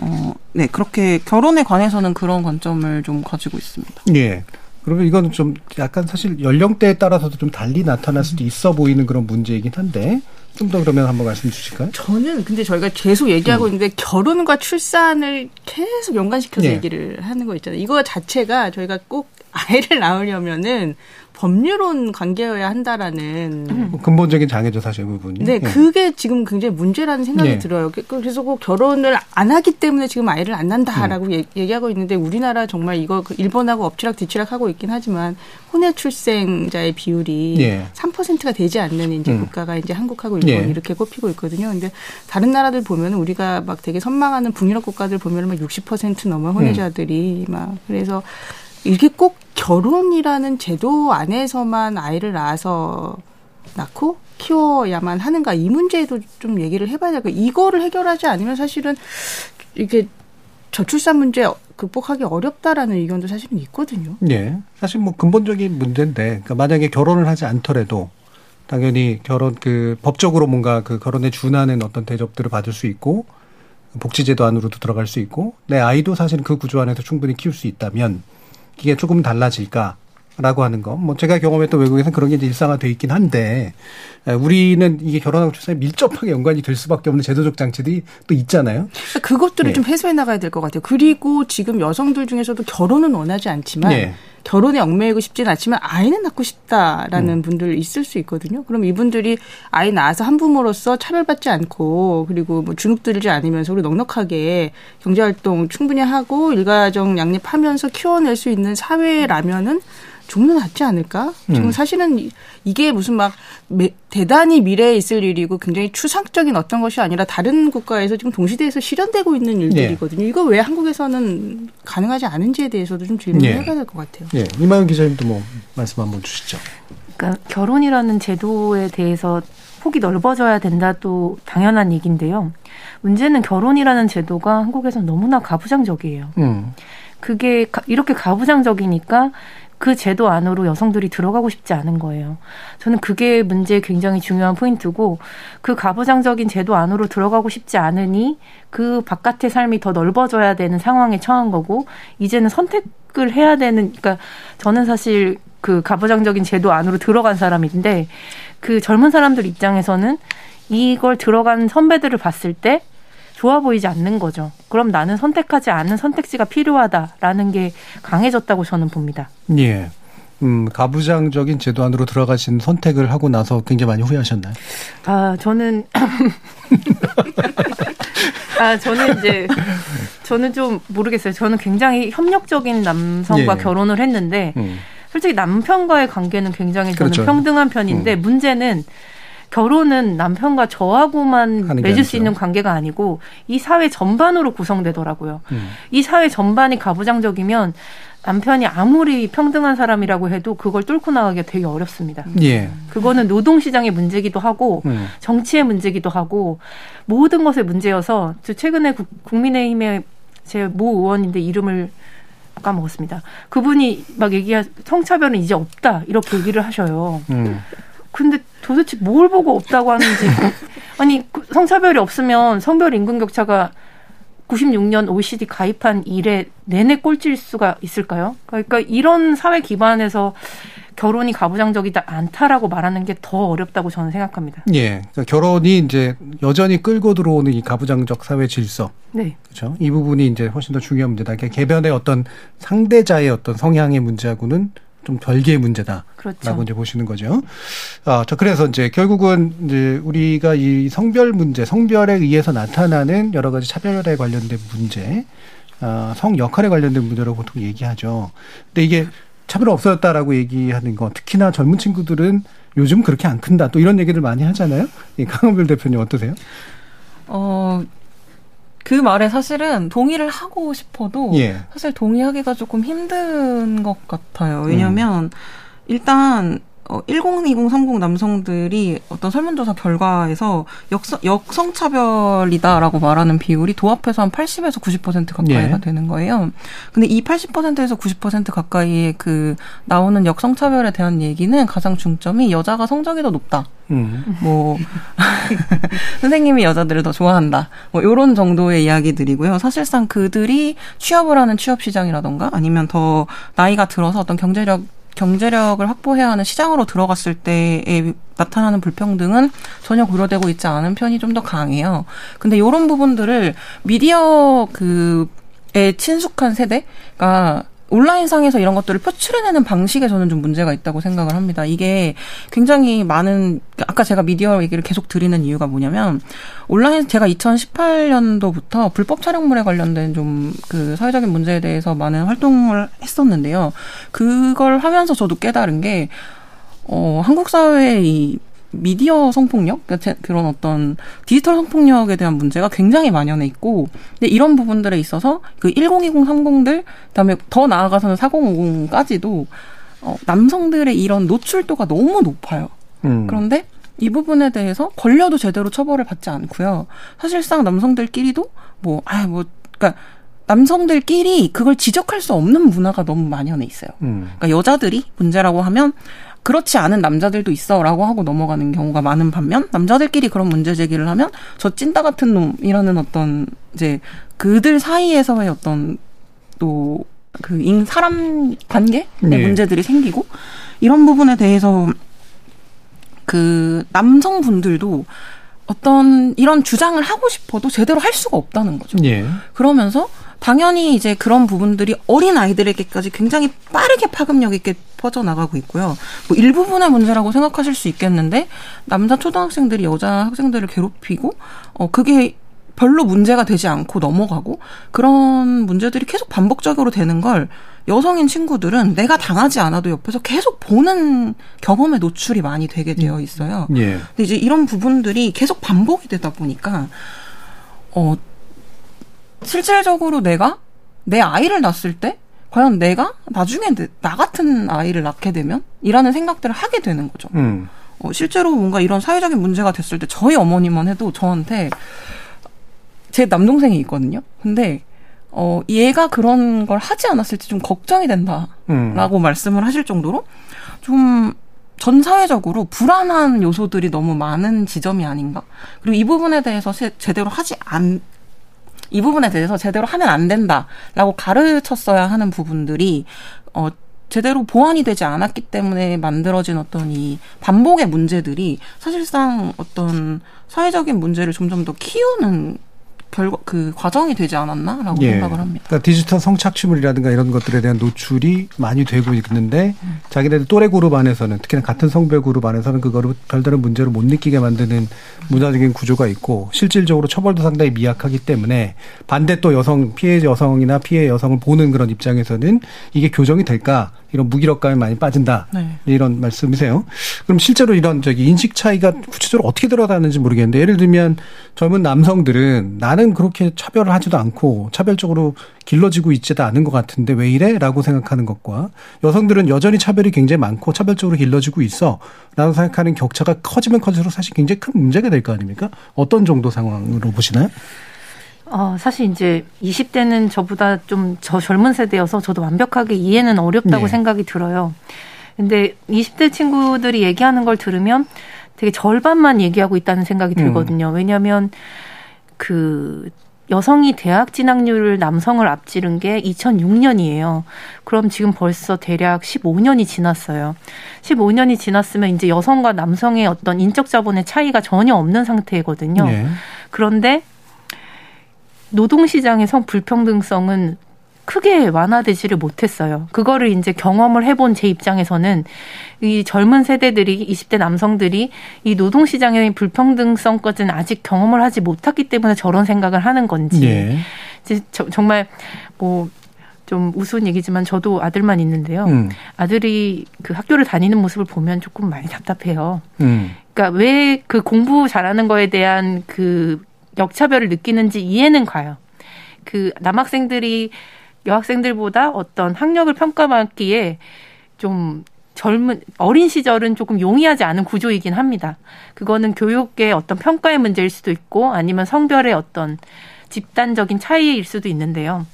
어, 네, 그렇게 결혼에 관해서는 그런 관점을 좀 가지고 있습니다. 예. 그러면 이건 좀 약간 사실 연령대에 따라서도 좀 달리 나타날 수도 있어 보이는 그런 문제이긴 한데 좀 더 그러면 한번 말씀 주실까요? 저는 근데 저희가 계속 얘기하고 있는데 결혼과 출산을 계속 연관시켜서 네. 얘기를 하는 거 있잖아요. 이거 자체가 저희가 꼭 아이를 낳으려면은 법률론 관계여야 한다라는 뭐 근본적인 장애죠 사실 그 부분이. 네, 예. 그게 지금 굉장히 문제라는 생각이 네. 들어요. 그- 그래서 꼭 결혼을 안 하기 때문에 지금 아이를 안 난다라고 음. 얘- 얘기하고 있는데 우리나라 정말 이거 그 일본하고 엎치락 뒤치락 하고 있긴 하지만 혼외 출생자의 비율이 예. 3%가 되지 않는 이제 음. 국가가 이제 한국하고 일본 예. 이렇게 꼽히고 있거든요. 근데 다른 나라들 보면은 우리가 막 되게 선망하는 북유럽 국가들 보면은 막60% 넘어 혼외자들이 막 그래서 이게 꼭 결혼이라는 제도 안에서만 아이를 낳아서 낳고 키워야만 하는가 이 문제에도 좀 얘기를 해봐야 될거 이거를 해결하지 않으면 사실은 이게 저출산 문제 극복하기 어렵다라는 의견도 사실은 있거든요. 예. 사실 뭐 근본적인 문제인데, 그러니까 만약에 결혼을 하지 않더라도 당연히 결혼 그 법적으로 뭔가 그 결혼에 준하는 어떤 대접들을 받을 수 있고 복지제도 안으로도 들어갈 수 있고 내 아이도 사실 그 구조 안에서 충분히 키울 수 있다면 이게 조금 달라질까? 라고 하는 거. 뭐 제가 경험했던 외국에서는 그런 게 이제 일상화돼 있긴 한데 에, 우리는 이게 결혼하고 출산에 밀접하게 연관이 될 수밖에 없는 제도적 장치들이 또 있잖아요. 그러니까 그것들을 예. 좀 해소해 나가야 될 것 같아요. 그리고 지금 여성들 중에서도 결혼은 원하지 않지만 예. 결혼에 얽매이고 싶지는 않지만 아이는 낳고 싶다라는 음. 분들 있을 수 있거든요. 그럼 이분들이 아이 낳아서 한 부모로서 차별받지 않고 그리고 뭐 주눅 들지 않으면서 우리 넉넉하게 경제활동 충분히 하고 일가정 양립하면서 키워낼 수 있는 사회라면은 좀더 낫지 않을까? 지금 음. 사실은 이- 이게 무슨 막 매- 대단히 미래에 있을 일이고 굉장히 추상적인 어떤 것이 아니라 다른 국가에서 지금 동시대에서 실현되고 있는 일들이거든요. 이거 왜 한국에서는 가능하지 않은지에 대해서도 좀 질문을 예. 해봐야 될 것 같아요. 예. 이마영 기자님도 뭐 말씀 한번 주시죠. 그러니까 결혼이라는 제도에 대해서 폭이 넓어져야 된다도 당연한 얘기인데요. 문제는 결혼이라는 제도가 한국에서는 너무나 가부장적이에요. 음. 그게 가- 이렇게 가부장적이니까 그 제도 안으로 여성들이 들어가고 싶지 않은 거예요. 저는 그게 문제의 굉장히 중요한 포인트고 그 가부장적인 제도 안으로 들어가고 싶지 않으니 그 바깥의 삶이 더 넓어져야 되는 상황에 처한 거고 이제는 선택을 해야 되는 그러니까 저는 사실 그 가부장적인 제도 안으로 들어간 사람인데 그 젊은 사람들 입장에서는 이걸 들어간 선배들을 봤을 때 좋아 보이지 않는 거죠. 그럼 나는 선택하지 않은 선택지가 필요하다라는 게 강해졌다고 저는 봅니다. 예. 음, 가부장적인 제도 안으로 들어가신 선택을 하고 나서 굉장히 많이 후회하셨나요? 아, 저는 아, 저는 이제 저는 좀 모르겠어요. 저는 굉장히 협력적인 남성과 예. 결혼을 했는데 음. 솔직히 남편과의 관계는 굉장히 저는 그렇죠. 평등한 편인데 문제는 결혼은 남편과 저하고만 맺을 수 아니죠. 있는 관계가 아니고 이 사회 전반으로 구성되더라고요. 음. 이 사회 전반이 가부장적이면 남편이 아무리 평등한 사람이라고 해도 그걸 뚫고 나가기가 되게 어렵습니다. 예. 그거는 노동시장의 문제기도 하고 음. 정치의 문제기도 하고 모든 것의 문제여서 저 최근에 국, 국민의힘의 제 모 의원인데 이름을 까먹었습니다. 그분이 막 얘기하 성차별은 이제 없다 이렇게 얘기를 하셔요. 음. 근데 도대체 뭘 보고 없다고 하는지 아니 그 성차별이 없으면 성별 임금 격차가 96년 OECD 가입한 이래 내내 꼴찌일 수가 있을까요? 그러니까 이런 사회 기반에서 결혼이 가부장적이지 않다라고 말하는 게 더 어렵다고 저는 생각합니다. 예. 그러니까 결혼이 이제 여전히 끌고 들어오는 이 가부장적 사회 질서. 네. 그렇죠. 이 부분이 이제 훨씬 더 중요한 문제다. 그러니까 개변의 어떤 상대자의 어떤 성향의 문제하고는 좀 별개의 문제다라고 그렇죠. 이제 보시는 거죠. 아, 저 그래서 이제 결국은 이제 우리가 이 성별 문제, 성별에 의해서 나타나는 여러 가지 차별에 관련된 문제, 아, 성 역할에 관련된 문제라고 보통 얘기하죠. 근데 이게 차별 없어졌다라고 얘기하는 거, 특히나 젊은 친구들은 요즘 그렇게 안 큰다. 또 이런 얘기를 많이 하잖아요. 이 강은별 대표님 어떠세요? 어, 그 말에 사실은 동의를 하고 싶어도 예. 사실 동의하기가 조금 힘든 것 같아요. 왜냐면 음. 일단 어, 10, 20, 30 남성들이 어떤 설문조사 결과에서 역성, 역성차별이다라고 말하는 비율이 도합해서 한 80에서 90% 가까이가 예. 되는 거예요. 근데 이 80%에서 90% 가까이의 그 나오는 역성차별에 대한 얘기는 가장 중점이 여자가 성적이 더 높다. 음. 뭐 선생님이 여자들을 더 좋아한다. 뭐 요런 정도의 이야기들이고요. 사실상 그들이 취업을 하는 취업 시장이라던가 아니면 더 나이가 들어서 어떤 경제력 경제력을 확보해야 하는 시장으로 들어갔을 때에 나타나는 불평등은 전혀 고려되고 있지 않은 편이 좀 더 강해요. 근데 이런 부분들을 미디어 그에 친숙한 세대가 온라인상에서 이런 것들을 표출해내는 방식에 저는 좀 문제가 있다고 생각을 합니다. 이게 굉장히 많은 아까 제가 미디어 얘기를 계속 드리는 이유가 뭐냐면 온라인 제가 2018년도부터 불법 촬영물에 관련된 좀 그 사회적인 문제에 대해서 많은 활동을 했었는데요. 그걸 하면서 저도 깨달은 게 어, 한국 사회의 이 미디어 성폭력 그러니까 그런 어떤 디지털 성폭력에 대한 문제가 굉장히 만연해 있고 근데 이런 부분들에 있어서 그 1020, 30들 그다음에 더 나아가서는 4050까지도 어, 남성들의 이런 노출도가 너무 높아요. 음. 그런데 이 부분에 대해서 걸려도 제대로 처벌을 받지 않고요. 사실상 남성들끼리도 뭐, 아, 뭐, 그니까 남성들끼리 그걸 지적할 수 없는 문화가 너무 만연해 있어요. 음. 그러니까 여자들이 문제라고 하면 그렇지 않은 남자들도 있어라고 하고 넘어가는 경우가 많은 반면 남자들끼리 그런 문제 제기를 하면 저 찐따 같은 놈이라는 어떤 이제 그들 사이에서의 어떤 또그 사람 관계 네. 문제들이 생기고 이런 부분에 대해서 그 남성분들도 어떤 이런 주장을 하고 싶어도 제대로 할 수가 없다는 거죠. 예. 그러면서 당연히 이제 그런 부분들이 어린 아이들에게까지 굉장히 빠르게 파급력 있게 퍼져나가고 있고요. 뭐 일부분의 문제라고 생각하실 수 있겠는데 남자 초등학생들이 여자 학생들을 괴롭히고 어 그게 별로 문제가 되지 않고 넘어가고 그런 문제들이 계속 반복적으로 되는 걸 여성인 친구들은 내가 당하지 않아도 옆에서 계속 보는 경험에 노출이 많이 되게 되어 있어요. 예. 근데 이제 이런 부분들이 계속 반복이 되다 보니까 어 실질적으로 내가 내 아이를 낳았을 때 과연 내가 나중에 나 같은 아이를 낳게 되면 이라는 생각들을 하게 되는 거죠. 음. 어, 실제로 뭔가 이런 사회적인 문제가 됐을 때 저희 어머니만 해도 저한테 제 남동생이 있거든요. 근데 어 얘가 그런 걸 하지 않았을지 좀 걱정이 된다라고 음. 말씀을 하실 정도로 좀 전 사회적으로 불안한 요소들이 너무 많은 지점이 아닌가. 그리고 이 부분에 대해서 제대로 하지 않 이 부분에 대해서 제대로 하면 안 된다라고 가르쳤어야 하는 부분들이 어 제대로 보완이 되지 않았기 때문에 만들어진 어떤 이 반복의 문제들이 사실상 어떤 사회적인 문제를 점점 더 키우는 결과 그 과정이 되지 않았나라고 예. 생각을 합니다. 그러니까 디지털 성착취물이라든가 이런 것들에 대한 노출이 많이 되고 있는데 음. 자기네들 또래 그룹 안에서는 특히나 같은 성별 그룹 안에서는 그거를 별다른 문제로 못 느끼게 만드는 문화적인 구조가 있고 실질적으로 처벌도 상당히 미약하기 때문에 반대 또 여성 피해 여성이나 피해 여성을 보는 그런 입장에서는 이게 교정이 될까 이런 무기력감이 많이 빠진다. 네. 이런 말씀이세요. 그럼 실제로 이런 저기 인식 차이가 구체적으로 어떻게 들어가는지 모르겠는데 예를 들면 젊은 남성들은 나는 그렇게 차별을 하지도 않고 차별적으로 길러지고 있지도 않은 것 같은데 왜 이래? 라고 생각하는 것과 여성들은 여전히 차별이 굉장히 많고 차별적으로 길러지고 있어. 라고 생각하는 격차가 커지면 커질수록 사실 굉장히 큰 문제가 될 거 아닙니까? 어떤 정도 상황으로 보시나요? 어, 사실 이제 20대는 저보다 좀 저 젊은 세대여서 저도 완벽하게 이해는 어렵다고 네. 생각이 들어요. 근데 20대 친구들이 얘기하는 걸 들으면 되게 절반만 얘기하고 있다는 생각이 음. 들거든요. 음. 왜냐하면 그 여성이 대학 진학률을 남성을 앞지른 게 2006년이에요. 그럼 지금 벌써 대략 15년이 지났어요. 15년이 지났으면 이제 여성과 남성의 어떤 인적 자본의 차이가 전혀 없는 상태거든요. 네. 그런데 노동시장의 성 불평등성은 크게 완화되지를 못했어요. 그거를 이제 경험을 해본 제 입장에서는 이 젊은 세대들이 20대 남성들이 이 노동시장의 불평등성까지는 아직 경험을 하지 못했기 때문에 저런 생각을 하는 건지 네. 이제 저, 정말 뭐 좀 우스운 얘기지만 저도 아들만 있는데요. 음. 아들이 그 학교를 다니는 모습을 보면 조금 많이 답답해요. 음. 그러니까 왜 그 공부 잘하는 거에 대한 그 역차별을 느끼는지 이해는 가요. 그 남학생들이 여학생들보다 어떤 학력을 평가받기에 좀 젊은 어린 시절은 조금 용이하지 않은 구조이긴 합니다. 그거는 교육의 어떤 평가의 문제일 수도 있고 아니면 성별의 어떤 집단적인 차이일 수도 있는데요.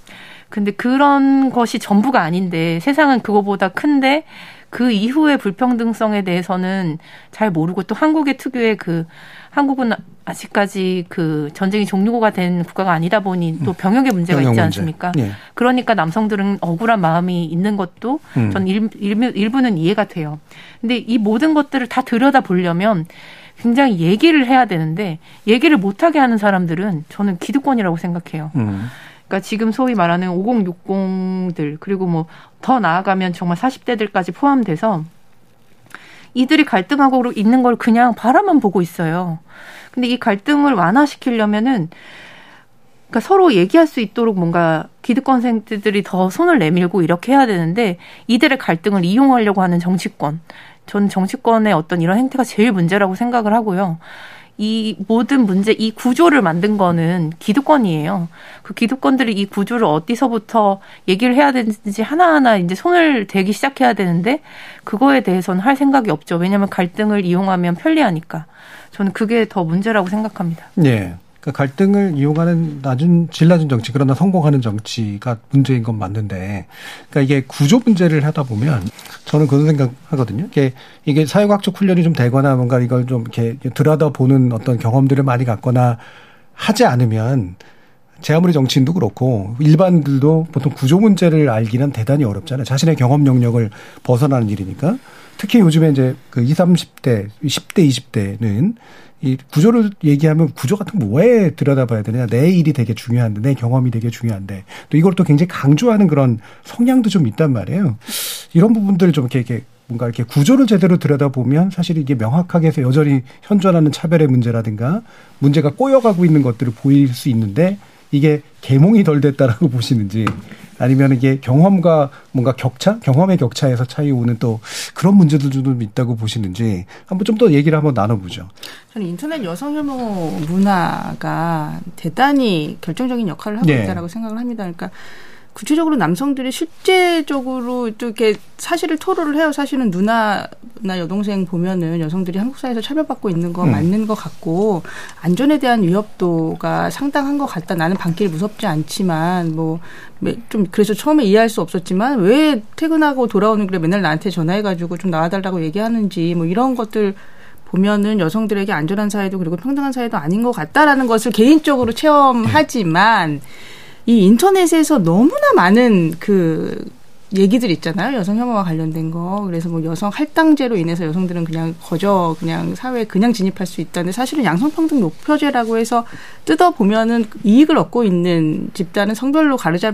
근데 그런 것이 전부가 아닌데 세상은 그거보다 큰데 그 이후의 불평등성에 대해서는 잘 모르고 또 한국의 특유의 그 한국은 아직까지 그 전쟁이 종료가 된 국가가 아니다 보니 또 음. 병역의 문제가 병역 있지 않습니까? 문제. 예. 그러니까 남성들은 억울한 마음이 있는 것도 음. 전 일, 일, 일 부는 이해가 돼요. 근데 이 모든 것들을 다 들여다 보려면 굉장히 얘기를 해야 되는데 얘기를 못하게 하는 사람들은 저는 기득권이라고 생각해요. 음. 그러니까 지금 소위 말하는 5060들 그리고 뭐 더 나아가면 정말 40대들까지 포함돼서 이들이 갈등하고 있는 걸 그냥 바라만 보고 있어요. 근데 이 갈등을 완화시키려면은 그러니까 서로 얘기할 수 있도록 뭔가 기득권생들이 더 손을 내밀고 이렇게 해야 되는데 이들의 갈등을 이용하려고 하는 정치권. 전 정치권의 어떤 이런 행태가 제일 문제라고 생각을 하고요. 이 모든 문제, 이 구조를 만든 거는 기득권이에요. 그 기득권들이 이 구조를 어디서부터 얘기를 해야 되는지 하나하나 이제 손을 대기 시작해야 되는데 그거에 대해서는 할 생각이 없죠. 왜냐하면 갈등을 이용하면 편리하니까. 저는 그게 더 문제라고 생각합니다. 네. 그 갈등을 이용하는 낮은 질 낮은 정치 그러나 성공하는 정치가 문제인 건 맞는데 그러니까 이게 구조 문제를 하다 보면 저는 그런 생각하거든요. 이게 이게 사회과학적 훈련이 좀 되거나 뭔가 이걸 좀 이렇게 들여다 보는 어떤 경험들을 많이 갖거나 하지 않으면 제 아무리 정치인도 그렇고 일반들도 보통 구조 문제를 알기는 대단히 어렵잖아요. 자신의 경험 영역을 벗어나는 일이니까. 특히 요즘에 이제 그 20, 30대, 10대, 20대는 이 구조를 얘기하면 구조 같은 거 뭐에 들여다봐야 되느냐. 내 일이 되게 중요한데, 내 경험이 되게 중요한데, 또 이걸 또 굉장히 강조하는 그런 성향도 좀 있단 말이에요. 이런 부분들을 좀 이렇게, 이렇게 뭔가 이렇게 구조를 제대로 들여다보면 사실 이게 명확하게 해서 여전히 현존하는 차별의 문제라든가 문제가 꼬여가고 있는 것들을 보일 수 있는데 이게 계몽이 덜 됐다라고 보시는지 아니면 이게 경험과 뭔가 격차, 경험의 격차에서 차이 오는 또 그런 문제들도 좀 있다고 보시는지 한번 좀 더 얘기를 한번 나눠보죠. 저는 인터넷 여성 혐오 문화가 대단히 결정적인 역할을 하고 네. 있다라고 생각을 합니다. 그러니까 구체적으로 남성들이 실제적으로 또 이렇게 사실을 토로를 해요. 사실은 누나나 여동생 보면은 여성들이 한국 사회에서 차별받고 있는 거 음. 맞는 것 같고 안전에 대한 위협도가 상당한 것 같다. 나는 밤길 무섭지 않지만 뭐 좀 그래서 처음에 이해할 수 없었지만 왜 퇴근하고 돌아오는 길에 맨날 나한테 전화해가지고 좀 나와달라고 얘기하는지 뭐 이런 것들 보면은 여성들에게 안전한 사회도 그리고 평등한 사회도 아닌 것 같다라는 것을 개인적으로 체험하지만. 네. 이 인터넷에서 너무나 많은 그 얘기들 있잖아요. 여성 혐오와 관련된 거. 그래서 뭐 여성 할당제로 인해서 여성들은 그냥 거저 그냥 사회에 그냥 진입할 수 있다는데 사실은 양성평등 목표제라고 해서 뜯어보면은 이익을 얻고 있는 집단은 성별로 가르자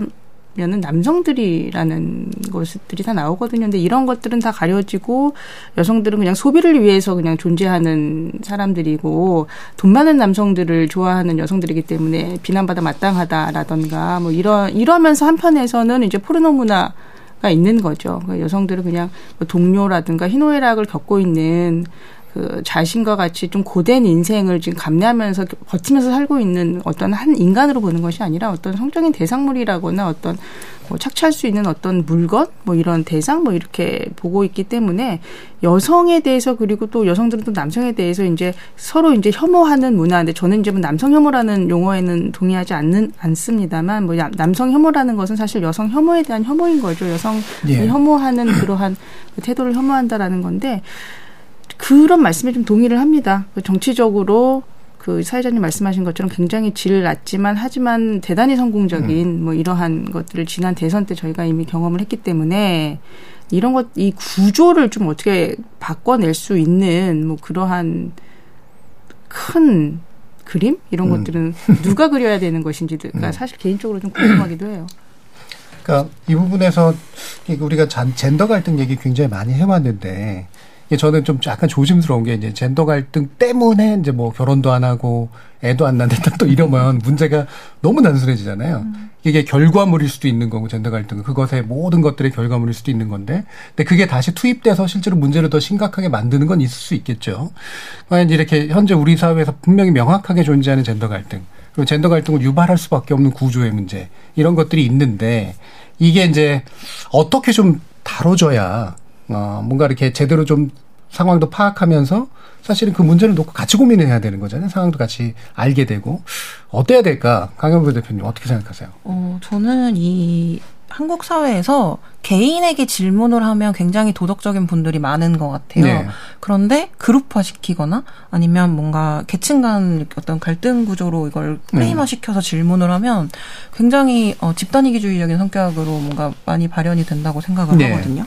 면은 남성들이라는 것들이 다 나오거든요. 근데 이런 것들은 다 가려지고 여성들은 그냥 소비를 위해서 그냥 존재하는 사람들이고 돈 많은 남성들을 좋아하는 여성들이기 때문에 비난받아 마땅하다라던가 뭐 이런 이러면서 한편에서는 이제 포르노 문화 가 있는 거죠. 그러니까 여성들은 그냥 뭐 동료라든가 희노애락을 겪고 있는 그 자신과 같이 좀 고된 인생을 지금 감내하면서 버티면서 살고 있는 어떤 한 인간으로 보는 것이 아니라 어떤 성적인 대상물이라거나 어떤 뭐 착취할 수 있는 어떤 물건? 뭐 이런 대상? 뭐 이렇게 보고 있기 때문에 여성에 대해서 그리고 또 여성들은 또 남성에 대해서 이제 서로 이제 혐오하는 문화인데 저는 이제 뭐 남성 혐오라는 용어에는 동의하지 않는 않습니다만 뭐 남성 혐오라는 것은 사실 여성 혐오에 대한 혐오인 거죠. 여성이 예. 혐오하는 그러한 태도를 혐오한다라는 건데 그런 말씀에 좀 동의를 합니다. 그 정치적으로 그 사회자님 말씀하신 것처럼 굉장히 질 낮지만 하지만 대단히 성공적인 음. 뭐 이러한 것들을 지난 대선 때 저희가 이미 경험을 했기 때문에 이런 것 이 구조를 좀 어떻게 바꿔낼 수 있는 뭐 그러한 큰 그림 이런 음. 것들은 누가 그려야 되는 것인지가 음. 사실 개인적으로 좀 궁금하기도 해요. 그러니까 이 부분에서 우리가 젠더 갈등 얘기 굉장히 많이 해왔는데 저는 좀 약간 조심스러운 게 이제 젠더 갈등 때문에 이제 뭐 결혼도 안 하고 애도 안 낳는다 또 이러면 문제가 너무 단순해지잖아요. 음. 이게 결과물일 수도 있는 거고 젠더 갈등은 그것의 모든 것들의 결과물일 수도 있는 건데 근데 그게 다시 투입돼서 실제로 문제를 더 심각하게 만드는 건 있을 수 있겠죠. 만약 이렇게 현재 우리 사회에서 분명히 명확하게 존재하는 젠더 갈등 그리고 젠더 갈등을 유발할 수밖에 없는 구조의 문제 이런 것들이 있는데 이게 이제 어떻게 좀 다뤄져야 어, 뭔가 이렇게 제대로 좀 상황도 파악하면서 사실은 그 문제를 놓고 같이 고민을 해야 되는 거잖아요. 상황도 같이 알게 되고 어때야 될까? 강현부 대표님 어떻게 생각하세요? 어, 저는 이 한국 사회에서 개인에게 질문을 하면 굉장히 도덕적인 분들이 많은 것 같아요. 네. 그런데 그룹화 시키거나 아니면 뭔가 계층 간 어떤 갈등 구조로 이걸 프레임화 시켜서 질문을 하면 굉장히 어, 집단 이기주의적인 성격으로 뭔가 많이 발현이 된다고 생각을 네. 하거든요.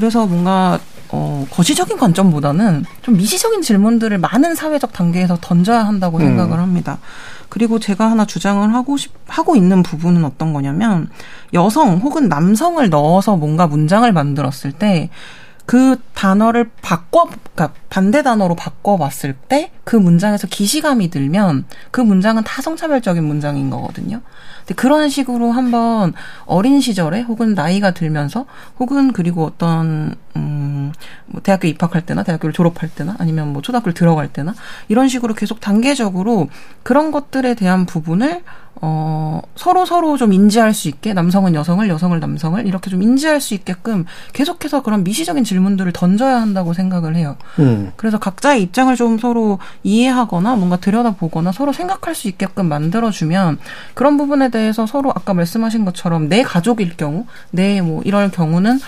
그래서 뭔가 어, 거시적인 관점보다는 좀 미시적인 질문들을 많은 사회적 단계에서 던져야 한다고 음. 생각을 합니다. 그리고 제가 하나 주장을 하고 싶, 하고 있는 부분은 어떤 거냐면 여성 혹은 남성을 넣어서 뭔가 문장을 만들었을 때 그 단어를 바꿔, 그러니까 반대 단어로 바꿔봤을 때 그 문장에서 기시감이 들면 그 문장은 타성차별적인 문장인 거거든요. 그런 식으로 한번 어린 시절에 혹은 나이가 들면서 혹은 그리고 어떤 음 뭐 대학교 입학할 때나 대학교를 졸업할 때나 아니면 뭐 초등학교를 들어갈 때나 이런 식으로 계속 단계적으로 그런 것들에 대한 부분을 어, 서로 서로 좀 인지할 수 있게 남성은 여성을 여성을 남성을 이렇게 좀 인지할 수 있게끔 계속해서 그런 미시적인 질문들을 던져야 한다고 생각을 해요. 음. 그래서 각자의 입장을 좀 서로 이해하거나 뭔가 들여다보거나 서로 생각할 수 있게끔 만들어주면 그런 부분에 대해서 서로 아까 말씀하신 것처럼 내 가족일 경우 내 뭐 이럴 경우는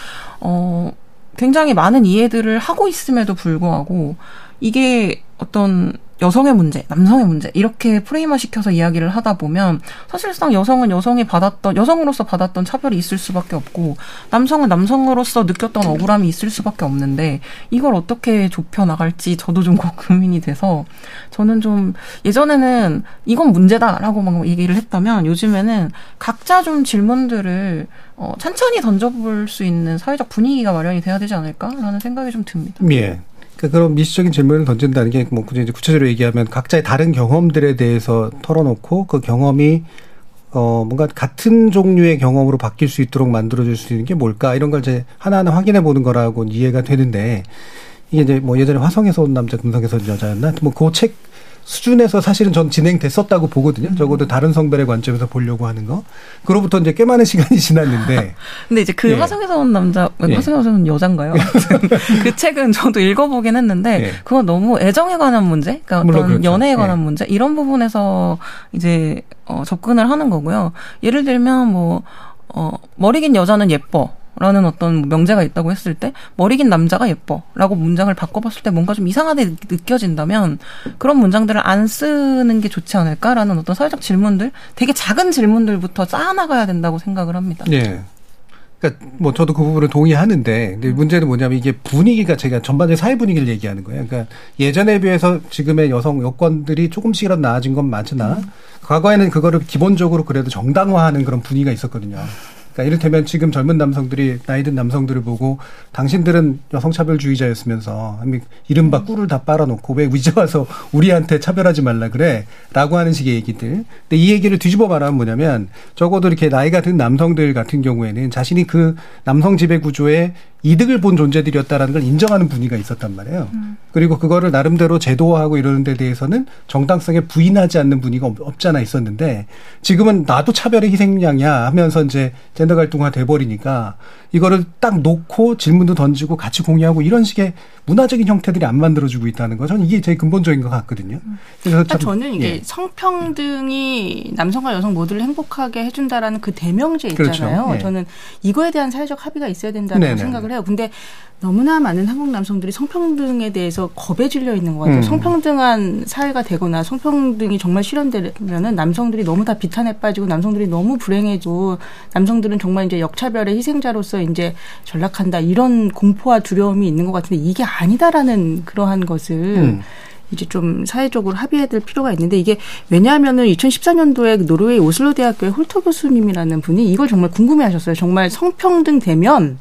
어 굉장히 많은 이해들을 하고 있음에도 불구하고 이게 어떤 여성의 문제, 남성의 문제 이렇게 프레임화 시켜서 이야기를 하다 보면 사실상 여성은 여성이 받았던 여성으로서 받았던 차별이 있을 수밖에 없고 남성은 남성으로서 느꼈던 억울함이 있을 수밖에 없는데 이걸 어떻게 좁혀 나갈지 저도 좀 고민이 돼서 저는 좀 예전에는 이건 문제다라고 막 얘기를 했다면 요즘에는 각자 좀 질문들을 어, 천천히 던져볼 수 있는 사회적 분위기가 마련이 돼야 되지 않을까라는 생각이 좀 듭니다. 예. 그러니까 그런 미시적인 질문을 던진다는 게뭐 이제 구체적으로 얘기하면 각자의 다른 경험들에 대해서 털어놓고 그 경험이 어 뭔가 같은 종류의 경험으로 바뀔 수 있도록 만들어줄 수 있는 게 뭘까? 이런 걸 이제 하나하나 확인해 보는 거라고 이해가 되는데 이게 이제 뭐 예전에 화성에서 온 남자 금성에서 온 여자였나? 뭐그책 수준에서 사실은 전 진행됐었다고 보거든요. 음. 적어도 다른 성별의 관점에서 보려고 하는 거. 그로부터 이제 꽤 많은 시간이 지났는데. 근데 이제 그 예. 화성에서 온 남자, 예. 화성에서 온 여잔가요? 그 책은 저도 읽어보긴 했는데, 예. 그건 너무 애정에 관한 문제? 그러니까 어떤 그렇죠. 연애에 관한 예. 문제? 이런 부분에서 이제, 어, 접근을 하는 거고요. 예를 들면 뭐, 어, 머리 긴 여자는 예뻐. 라는 어떤 명제가 있다고 했을 때 머리 긴 남자가 예뻐 라고 문장을 바꿔봤을 때 뭔가 좀 이상하게 느껴진다면 그런 문장들을 안 쓰는 게 좋지 않을까라는 어떤 사회적 질문들 되게 작은 질문들부터 쌓아나가야 된다고 생각을 합니다. 네. 그러니까 뭐 저도 그 부분을 동의하는데 근데 문제는 뭐냐면 이게 분위기가 제가 전반적인 사회 분위기를 얘기하는 거예요. 그러니까 예전에 비해서 지금의 여성 여건들이 조금씩이라도 나아진 건 맞으나 음. 과거에는 그거를 기본적으로 그래도 정당화하는 그런 분위기가 있었거든요. 그러니까 이를테면 지금 젊은 남성들이 나이든 남성들을 보고 당신들은 여성차별주의자였으면서 이른바 꿀을 다 빨아놓고 왜 이제 와서 우리한테 차별하지 말라 그래 라고 하는 식의 얘기들. 근데 이 얘기를 뒤집어 말하면 뭐냐면 적어도 이렇게 나이가 든 남성들 같은 경우에는 자신이 그 남성 지배 구조에 이득을 본 존재들이었다라는 걸 인정하는 분위기가 있었단 말이에요. 음. 그리고 그거를 나름대로 제도화하고 이러는 데 대해서는 정당성에 부인하지 않는 분위기가 없잖아 있었는데 지금은 나도 차별의 희생양이야 하면서 이제 젠더 갈등화 돼버리니까 이거를 딱 놓고 질문도 던지고 같이 공유하고 이런 식의 문화적인 형태들이 안 만들어지고 있다는 거 저는 이게 제일 근본적인 것 같거든요. 그래서 참, 저는 이게 예. 성평등이 남성과 여성 모두를 행복하게 해준다라는 그 대명제 그렇죠. 있잖아요. 그렇죠. 예. 저는 이거에 대한 사회적 합의가 있어야 된다고 생각을 해요. 근데 너무나 많은 한국 남성들이 성평등에 대해서 겁에 질려 있는 것 같아요. 음. 성평등한 사회가 되거나 성평등이 정말 실현되면은 남성들이 너무 다 비탄에 빠지고 남성들이 너무 불행해지고 남성들은 정말 이제 역차별의 희생자로서 이제 전락한다 이런 공포와 두려움이 있는 것 같은데 이게 아니다라는 그러한 것을 음. 이제 좀 사회적으로 합의해야 될 필요가 있는데 이게 왜냐하면은 2014년도에 노르웨이 오슬로 대학교의 홀터 교수님이라는 분이 이걸 정말 궁금해하셨어요. 정말 성평등 되면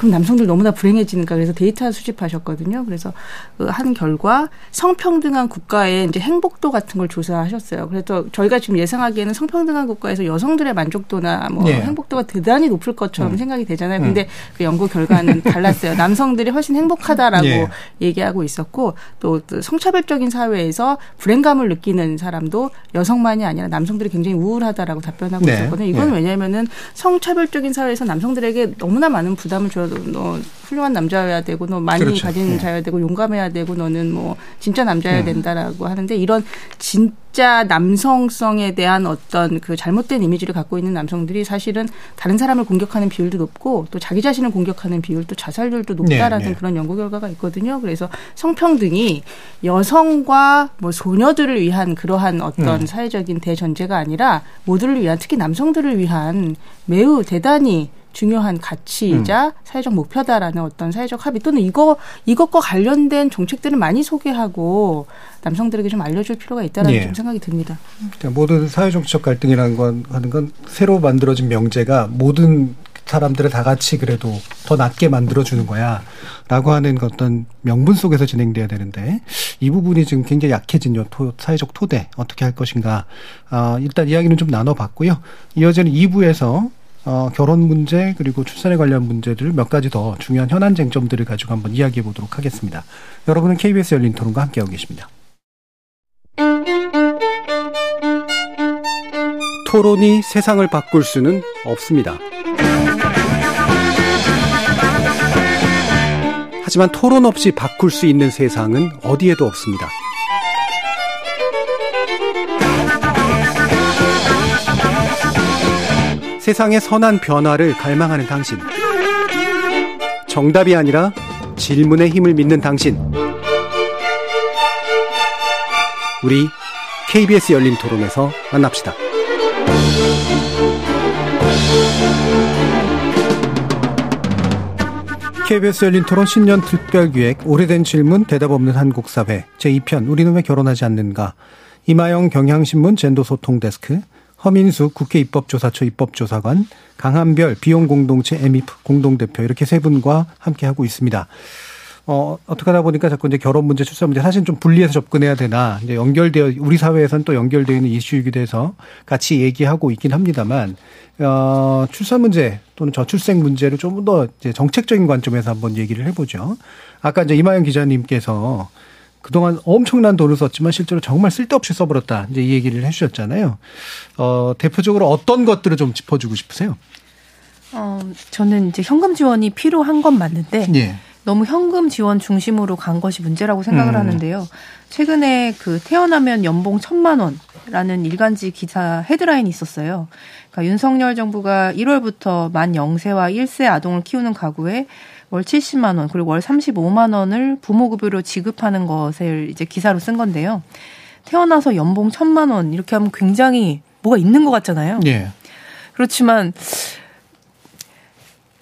그럼 남성들 너무나 불행해지니까 그래서 데이터 수집하셨거든요. 그래서 그한 결과 성평등한 국가의 이제 행복도 같은 걸 조사하셨어요. 그래서 저희가 지금 예상하기에는 성평등한 국가에서 여성들의 만족도나 뭐 예. 행복도가 대단히 높을 것처럼 음. 생각이 되잖아요. 근데 그 연구 결과는 달랐어요. 남성들이 훨씬 행복하다라고 예. 얘기하고 있었고 또, 또 성차별적인 사회에서 불행감을 느끼는 사람도 여성만이 아니라 남성들이 굉장히 우울하다라고 답변하고 네. 있었거든요. 이건 예. 왜냐하면은 성차별적인 사회에서 남성들에게 너무나 많은 부담을 줘도 너 훌륭한 남자여야 되고 너 많이 그렇죠. 가진 예. 자여야 되고 용감해야 되고 너는 뭐 진짜 남자여야 음. 된다라고 하는데 이런 진짜 남성성에 대한 어떤 그 잘못된 이미지를 갖고 있는 남성들이 사실은 다른 사람을 공격하는 비율도 높고 또 자기 자신을 공격하는 비율도 자살률도 높다라는 네, 네. 그런 연구 결과가 있거든요. 그래서 성평등이 여성과 뭐 소녀들을 위한 그러한 어떤 음. 사회적인 대전제가 아니라 모두를 위한 특히 남성들을 위한 매우 대단히 중요한 가치이자 음. 사회적 목표다라는 어떤 사회적 합의 또는 이거 이것과 관련된 정책들을 많이 소개하고 남성들에게 좀 알려줄 필요가 있다라는 예. 좀 생각이 듭니다. 그러니까 모든 사회정치적 갈등이라는 건 하는 건 새로 만들어진 명제가 모든 사람들을 다 같이 그래도 더 낫게 만들어주는 거야. 라고 하는 그 어떤 명분 속에서 진행돼야 되는데 이 부분이 지금 굉장히 약해진 요 토, 사회적 토대 어떻게 할 것인가. 아, 일단 이야기는 좀 나눠봤고요. 이어지는 2부에서 어, 결혼 문제 그리고 출산에 관련 문제들 몇 가지 더 중요한 현안 쟁점들을 가지고 한번 이야기해 보도록 하겠습니다. 여러분은 KBS 열린 토론과 함께하고 계십니다. 토론이 세상을 바꿀 수는 없습니다. 하지만 토론 없이 바꿀 수 있는 세상은 어디에도 없습니다. 세상의 선한 변화를 갈망하는 당신. 정답이 아니라 질문의 힘을 믿는 당신. 우리 KBS 열린 토론에서 만납시다. KBS 열린 토론 신년 특별기획 오래된 질문 대답 없는 한국 사회 제2편 우리는 왜 결혼하지 않는가 이마영 경향신문 젠도소통 데스크 허민수 국회 입법조사처 입법조사관 강한별 비용공동체 에미프 공동대표 이렇게 세 분과 함께 하고 있습니다. 어, 어떻게 하다 보니까 자꾸 이제 결혼 문제, 출산 문제 사실 좀 분리해서 접근해야 되나, 이제 연결되어, 우리 사회에서는 또 연결되어 있는 이슈이기도 해서 같이 얘기하고 있긴 합니다만, 어, 출산 문제 또는 저출생 문제를 좀더 이제 정책적인 관점에서 한번 얘기를 해보죠. 아까 이제 이마영 기자님께서 그동안 엄청난 돈을 썼지만 실제로 정말 쓸데없이 써버렸다. 이제 이 얘기를 해주셨잖아요. 어, 대표적으로 어떤 것들을 좀 짚어주고 싶으세요? 어, 저는 이제 현금 지원이 필요한 건 맞는데 예. 너무 현금 지원 중심으로 간 것이 문제라고 생각을 음. 하는데요. 최근에 그 태어나면 연봉 천만 원라는 일간지 기사 헤드라인이 있었어요. 그러니까 윤석열 정부가 1월부터 만 0세와 1세 아동을 키우는 가구에 월 70만 원 그리고 월 35만 원을 부모급여로 지급하는 것을 이제 기사로 쓴 건데요. 태어나서 연봉 천만 원 이렇게 하면 굉장히 뭐가 있는 것 같잖아요. 예. 그렇지만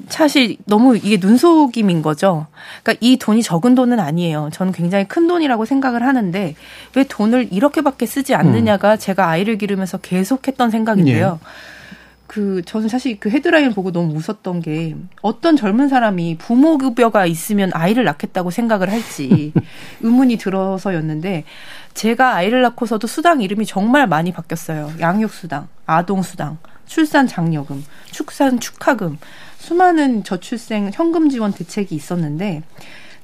사실 너무 이게 눈속임인 거죠. 그러니까 이 돈이 적은 돈은 아니에요. 저는 굉장히 큰 돈이라고 생각을 하는데 왜 돈을 이렇게밖에 쓰지 않느냐가 제가 아이를 기르면서 계속했던 생각인데요. 그 저는 사실 그 헤드라인을 보고 너무 웃었던 게 어떤 젊은 사람이 부모 급여가 있으면 아이를 낳겠다고 생각을 할지 의문이 들어서였는데 제가 아이를 낳고서도 수당 이름이 정말 많이 바뀌었어요. 양육 수당, 아동 수당, 출산 장려금, 축산 축하금, 수많은 저출생 현금 지원 대책이 있었는데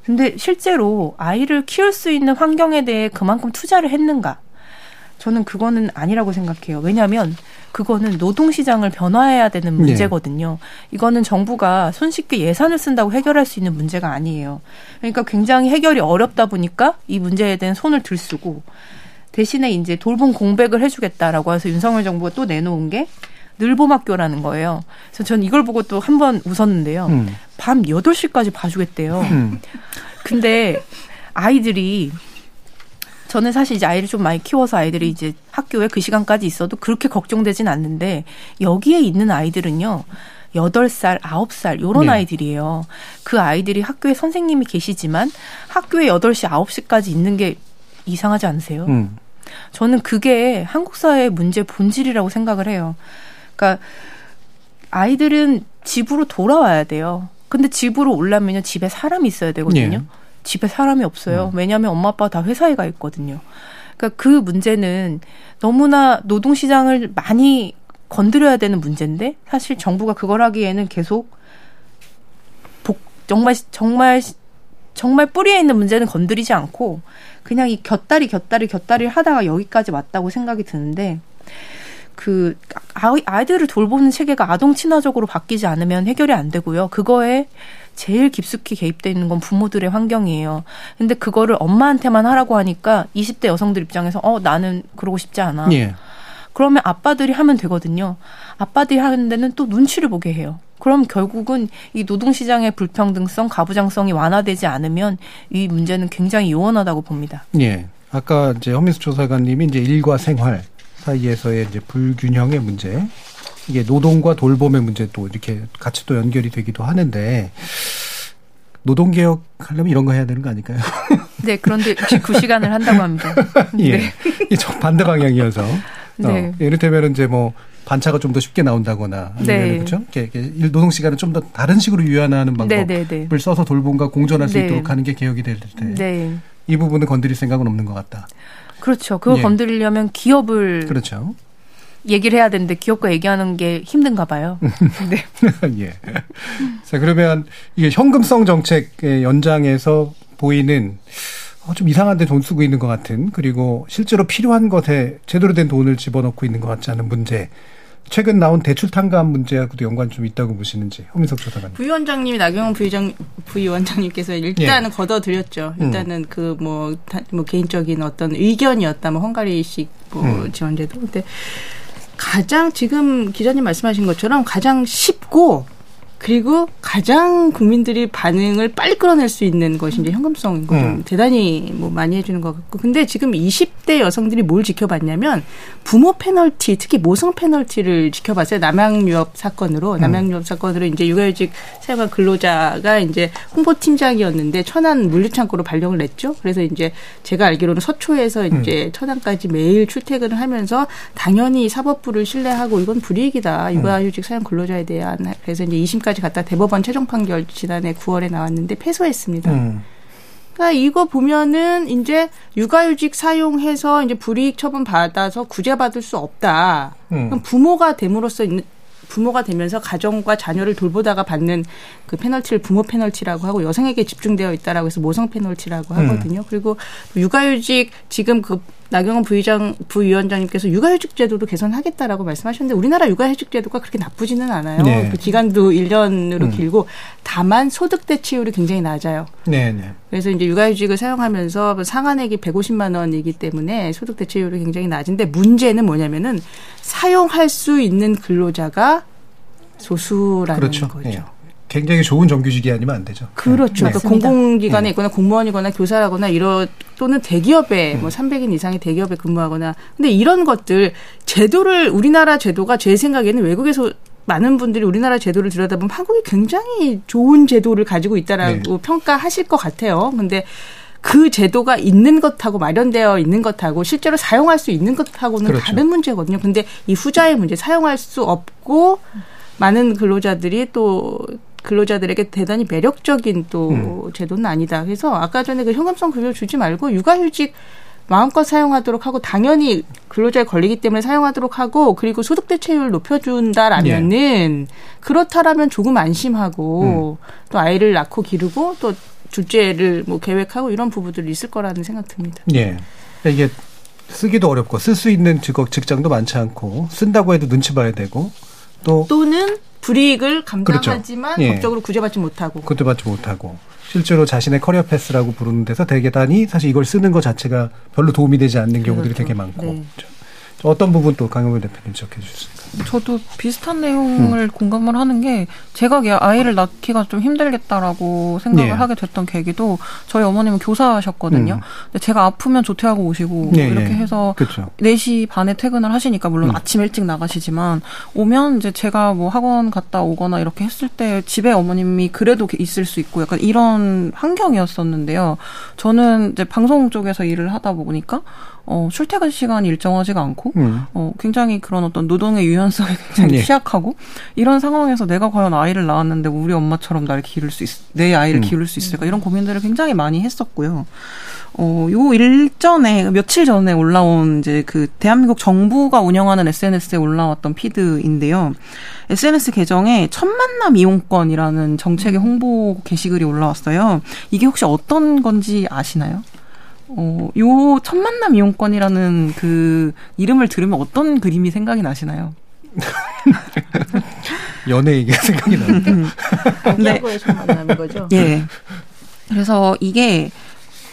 근데 실제로 아이를 키울 수 있는 환경에 대해 그만큼 투자를 했는가? 저는 그거는 아니라고 생각해요. 왜냐하면 그거는 노동시장을 변화해야 되는 네. 문제거든요. 이거는 정부가 손쉽게 예산을 쓴다고 해결할 수 있는 문제가 아니에요. 그러니까 굉장히 해결이 어렵다 보니까 이 문제에 대한 손을 들쓰고 대신에 이제 돌봄 공백을 해주겠다라고 해서 윤석열 정부가 또 내놓은 게 늘봄학교라는 거예요. 그래서 전 이걸 보고 또 한 번 웃었는데요. 음. 밤 8시까지 봐주겠대요. 음. 근데 아이들이 저는 사실 이제 아이를 좀 많이 키워서 아이들이 이제 학교에 그 시간까지 있어도 그렇게 걱정되진 않는데 여기에 있는 아이들은요. 8살, 9살 요런 네. 아이들이에요. 그 아이들이 학교에 선생님이 계시지만 학교에 8시, 9시까지 있는 게 이상하지 않으세요? 음. 저는 그게 한국 사회의 문제 본질이라고 생각을 해요. 그러니까 아이들은 집으로 돌아와야 돼요. 근데 집으로 오려면요 집에 사람이 있어야 되거든요. 예. 집에 사람이 없어요. 왜냐하면 엄마 아빠가 다 회사에 가 있거든요. 그러니까 그 문제는 너무나 노동 시장을 많이 건드려야 되는 문제인데 사실 정부가 그걸 하기에는 계속 복, 정말 정말 정말 뿌리에 있는 문제는 건드리지 않고 그냥 이 곁다리 곁다리 곁다리를 하다가 여기까지 왔다고 생각이 드는데 그 아이, 아이들을 돌보는 체계가 아동 친화적으로 바뀌지 않으면 해결이 안 되고요. 그거에 제일 깊숙이 개입돼 있는 건 부모들의 환경이에요. 근데 그거를 엄마한테만 하라고 하니까 20대 여성들 입장에서 어 나는 그러고 싶지 않아. 예. 그러면 아빠들이 하면 되거든요. 아빠들이 하는 데는 또 눈치를 보게 해요. 그럼 결국은 이 노동시장의 불평등성, 가부장성이 완화되지 않으면 이 문제는 굉장히 요원하다고 봅니다. 예. 아까 이제 허민수 조사관님이 이제 일과 생활 사이에서의 이제 불균형의 문제, 이게 노동과 돌봄의 문제도 이렇게 같이 또 연결이 되기도 하는데 노동 개혁 하려면 이런 거 해야 되는 거 아닐까요? 네, 그런데 69시간을 한다고 합니다. 예. 네. 이게 정 반대 방향이어서. 네. 어, 이를테면 이제 뭐 반차가 좀 더 쉽게 나온다거나 아니면 네. 그렇죠? 일 노동 시간을 좀 더 다른 식으로 유연화하는 방법을 네, 네, 네. 써서 돌봄과 공존할 수 네. 있도록 하는 게 개혁이 될 때. 네. 이 부분은 건드릴 생각은 없는 것 같다. 그렇죠. 그거 예. 건드리려면 기업을 그렇죠. 얘기를 해야 되는데 기업과 얘기하는 게 힘든가 봐요. 네. 예. 자, 그러면 이게 현금성 정책의 연장에서 보이는 어, 좀 이상한데 돈 쓰고 있는 것 같은 그리고 실제로 필요한 것에 제대로 된 돈을 집어넣고 있는 것 같지 않은 문제. 최근 나온 대출 탕감 문제하고도 연관이 좀 있다고 보시는지 허민석 조사관님. 부위원장님이 나경원 부위장 부위원장님께서 일단은 걷어들였죠. 음. 일단은 그뭐 뭐 개인적인 어떤 의견이었다. 뭐 헝가리식 뭐 음. 지원제도. 근데 가장 지금 기자님 말씀하신 것처럼 가장 쉽고 그리고 가장 국민들이 반응을 빨리 끌어낼 수 있는 것이 이제 현금성인 거죠. 음. 대단히 뭐 많이 해주는 것 같고. 근데 지금 20대 여성들이 뭘 지켜봤냐면 부모 페널티, 특히 모성 페널티를 지켜봤어요. 남양유업 사건으로. 음. 남양유업 사건으로 이제 육아휴직 사용한 근로자가 이제 홍보팀장이었는데 천안 물류창고로 발령을 냈죠. 그래서 이제 제가 알기로는 서초에서 이제 천안까지 매일 출퇴근을 하면서 당연히 사법부를 신뢰하고 이건 불이익이다. 육아휴직 사용 근로자에 대한. 그래서 이제 2심까지 갔다 대법원 최종 판결 지난해 9월에 나왔는데 패소했습니다. 음. 그러니까 이거 보면은 이제 육아휴직 사용해서 이제 불이익 처분 받아서 구제받을 수 없다. 음. 그럼 부모가 됨으로써 있는 부모가 되면서 가정과 자녀를 돌보다가 받는 그 페널티를 부모 페널티라고 하고 여성에게 집중되어 있다라고 해서 모성 페널티라고 음. 하거든요. 그리고 육아휴직 지금 그 나경원 부의장 부위원장님께서 육아휴직 제도도 개선하겠다라고 말씀하셨는데 우리나라 육아휴직 제도가 그렇게 나쁘지는 않아요. 네. 그 기간도 1년으로 음. 길고 다만 소득 대체율이 굉장히 낮아요. 네, 네. 그래서 이제 육아휴직을 사용하면서 상한액이 150만 원이기 때문에 소득 대체율이 굉장히 낮은데 문제는 뭐냐면은 사용할 수 있는 근로자가 소수라는 그렇죠. 거죠. 예. 굉장히 좋은 정규직이 아니면 안 되죠. 그렇죠. 네. 그러니까 공공기관에 있거나 공무원이거나 교사라거나 이런 또는 대기업에 뭐 300인 이상의 대기업에 근무하거나 근데 이런 것들 제도를 우리나라 제도가 제 생각에는 외국에서 많은 분들이 우리나라 제도를 들여다보면 한국이 굉장히 좋은 제도를 가지고 있다라고 평가하실 것 같아요. 근데 그 제도가 있는 것하고 마련되어 있는 것하고 실제로 사용할 수 있는 것하고는 그렇죠. 다른 문제거든요. 근데 이 후자의 문제 사용할 수 없고 많은 근로자들이 또 근로자들에게 대단히 매력적인 또 제도는 아니다. 그래서 아까 전에 그 현금성 급여 주지 말고 육아휴직 마음껏 사용하도록 하고 당연히 근로자에 걸리기 때문에 사용하도록 하고 그리고 소득 대체율 높여준다라면은 그렇다라면 조금 안심하고 또 아이를 낳고 기르고 또 둘째를 뭐 계획하고 이런 부부들이 있을 거라는 생각 듭니다. 예. 이게 쓰기도 어렵고 쓸 수 있는 직업 직장도 많지 않고 쓴다고 해도 눈치 봐야 되고 또 또는 불이익을 감당하지만 그렇죠. 예. 법적으로 구제받지 못하고 그것도 받지 못하고 실제로 자신의 커리어 패스라고 부르는 데서 대단히 사실 이걸 쓰는 것 자체가 별로 도움이 되지 않는 경우들이 그렇죠. 되게 많고 네. 좀- 어떤 부분 또 강영민 대표님 지적해 주셨습니까? 저도 비슷한 내용을 음. 공감을 하는 게 제가 아이를 낳기가 좀 힘들겠다라고 생각을 예. 하게 됐던 계기도 저희 어머님은 교사셨거든요. 음. 제가 아프면 조퇴하고 오시고 예, 이렇게 예. 해서 그렇죠. 4시 반에 퇴근을 하시니까 물론 음. 아침 일찍 나가시지만 오면 이제 제가 뭐 학원 갔다 오거나 이렇게 했을 때 집에 어머님이 그래도 있을 수 있고 약간 이런 환경이었었는데요. 저는 이제 방송 쪽에서 일을 하다 보니까 어, 출퇴근 시간이 일정하지가 않고, 음. 어, 굉장히 그런 어떤 노동의 유연성이 굉장히 예. 취약하고, 이런 상황에서 내가 과연 아이를 낳았는데 우리 엄마처럼 날 기를 수 있, 내 아이를 음. 기를 수 있을까, 이런 고민들을 굉장히 많이 했었고요. 어, 요 일전에, 며칠 전에 올라온 이제 그 대한민국 정부가 운영하는 SNS에 올라왔던 피드인데요. SNS 계정에 첫 만남 이용권이라는 정책의 홍보 게시글이 올라왔어요. 이게 혹시 어떤 건지 아시나요? 어, 요 첫 만남 이용권이라는 그 이름을 들으면 어떤 그림이 생각이 나시나요? 연애 얘기가 생각이 납니다. 네. 첫 만남인 거죠? 예. 그래서 이게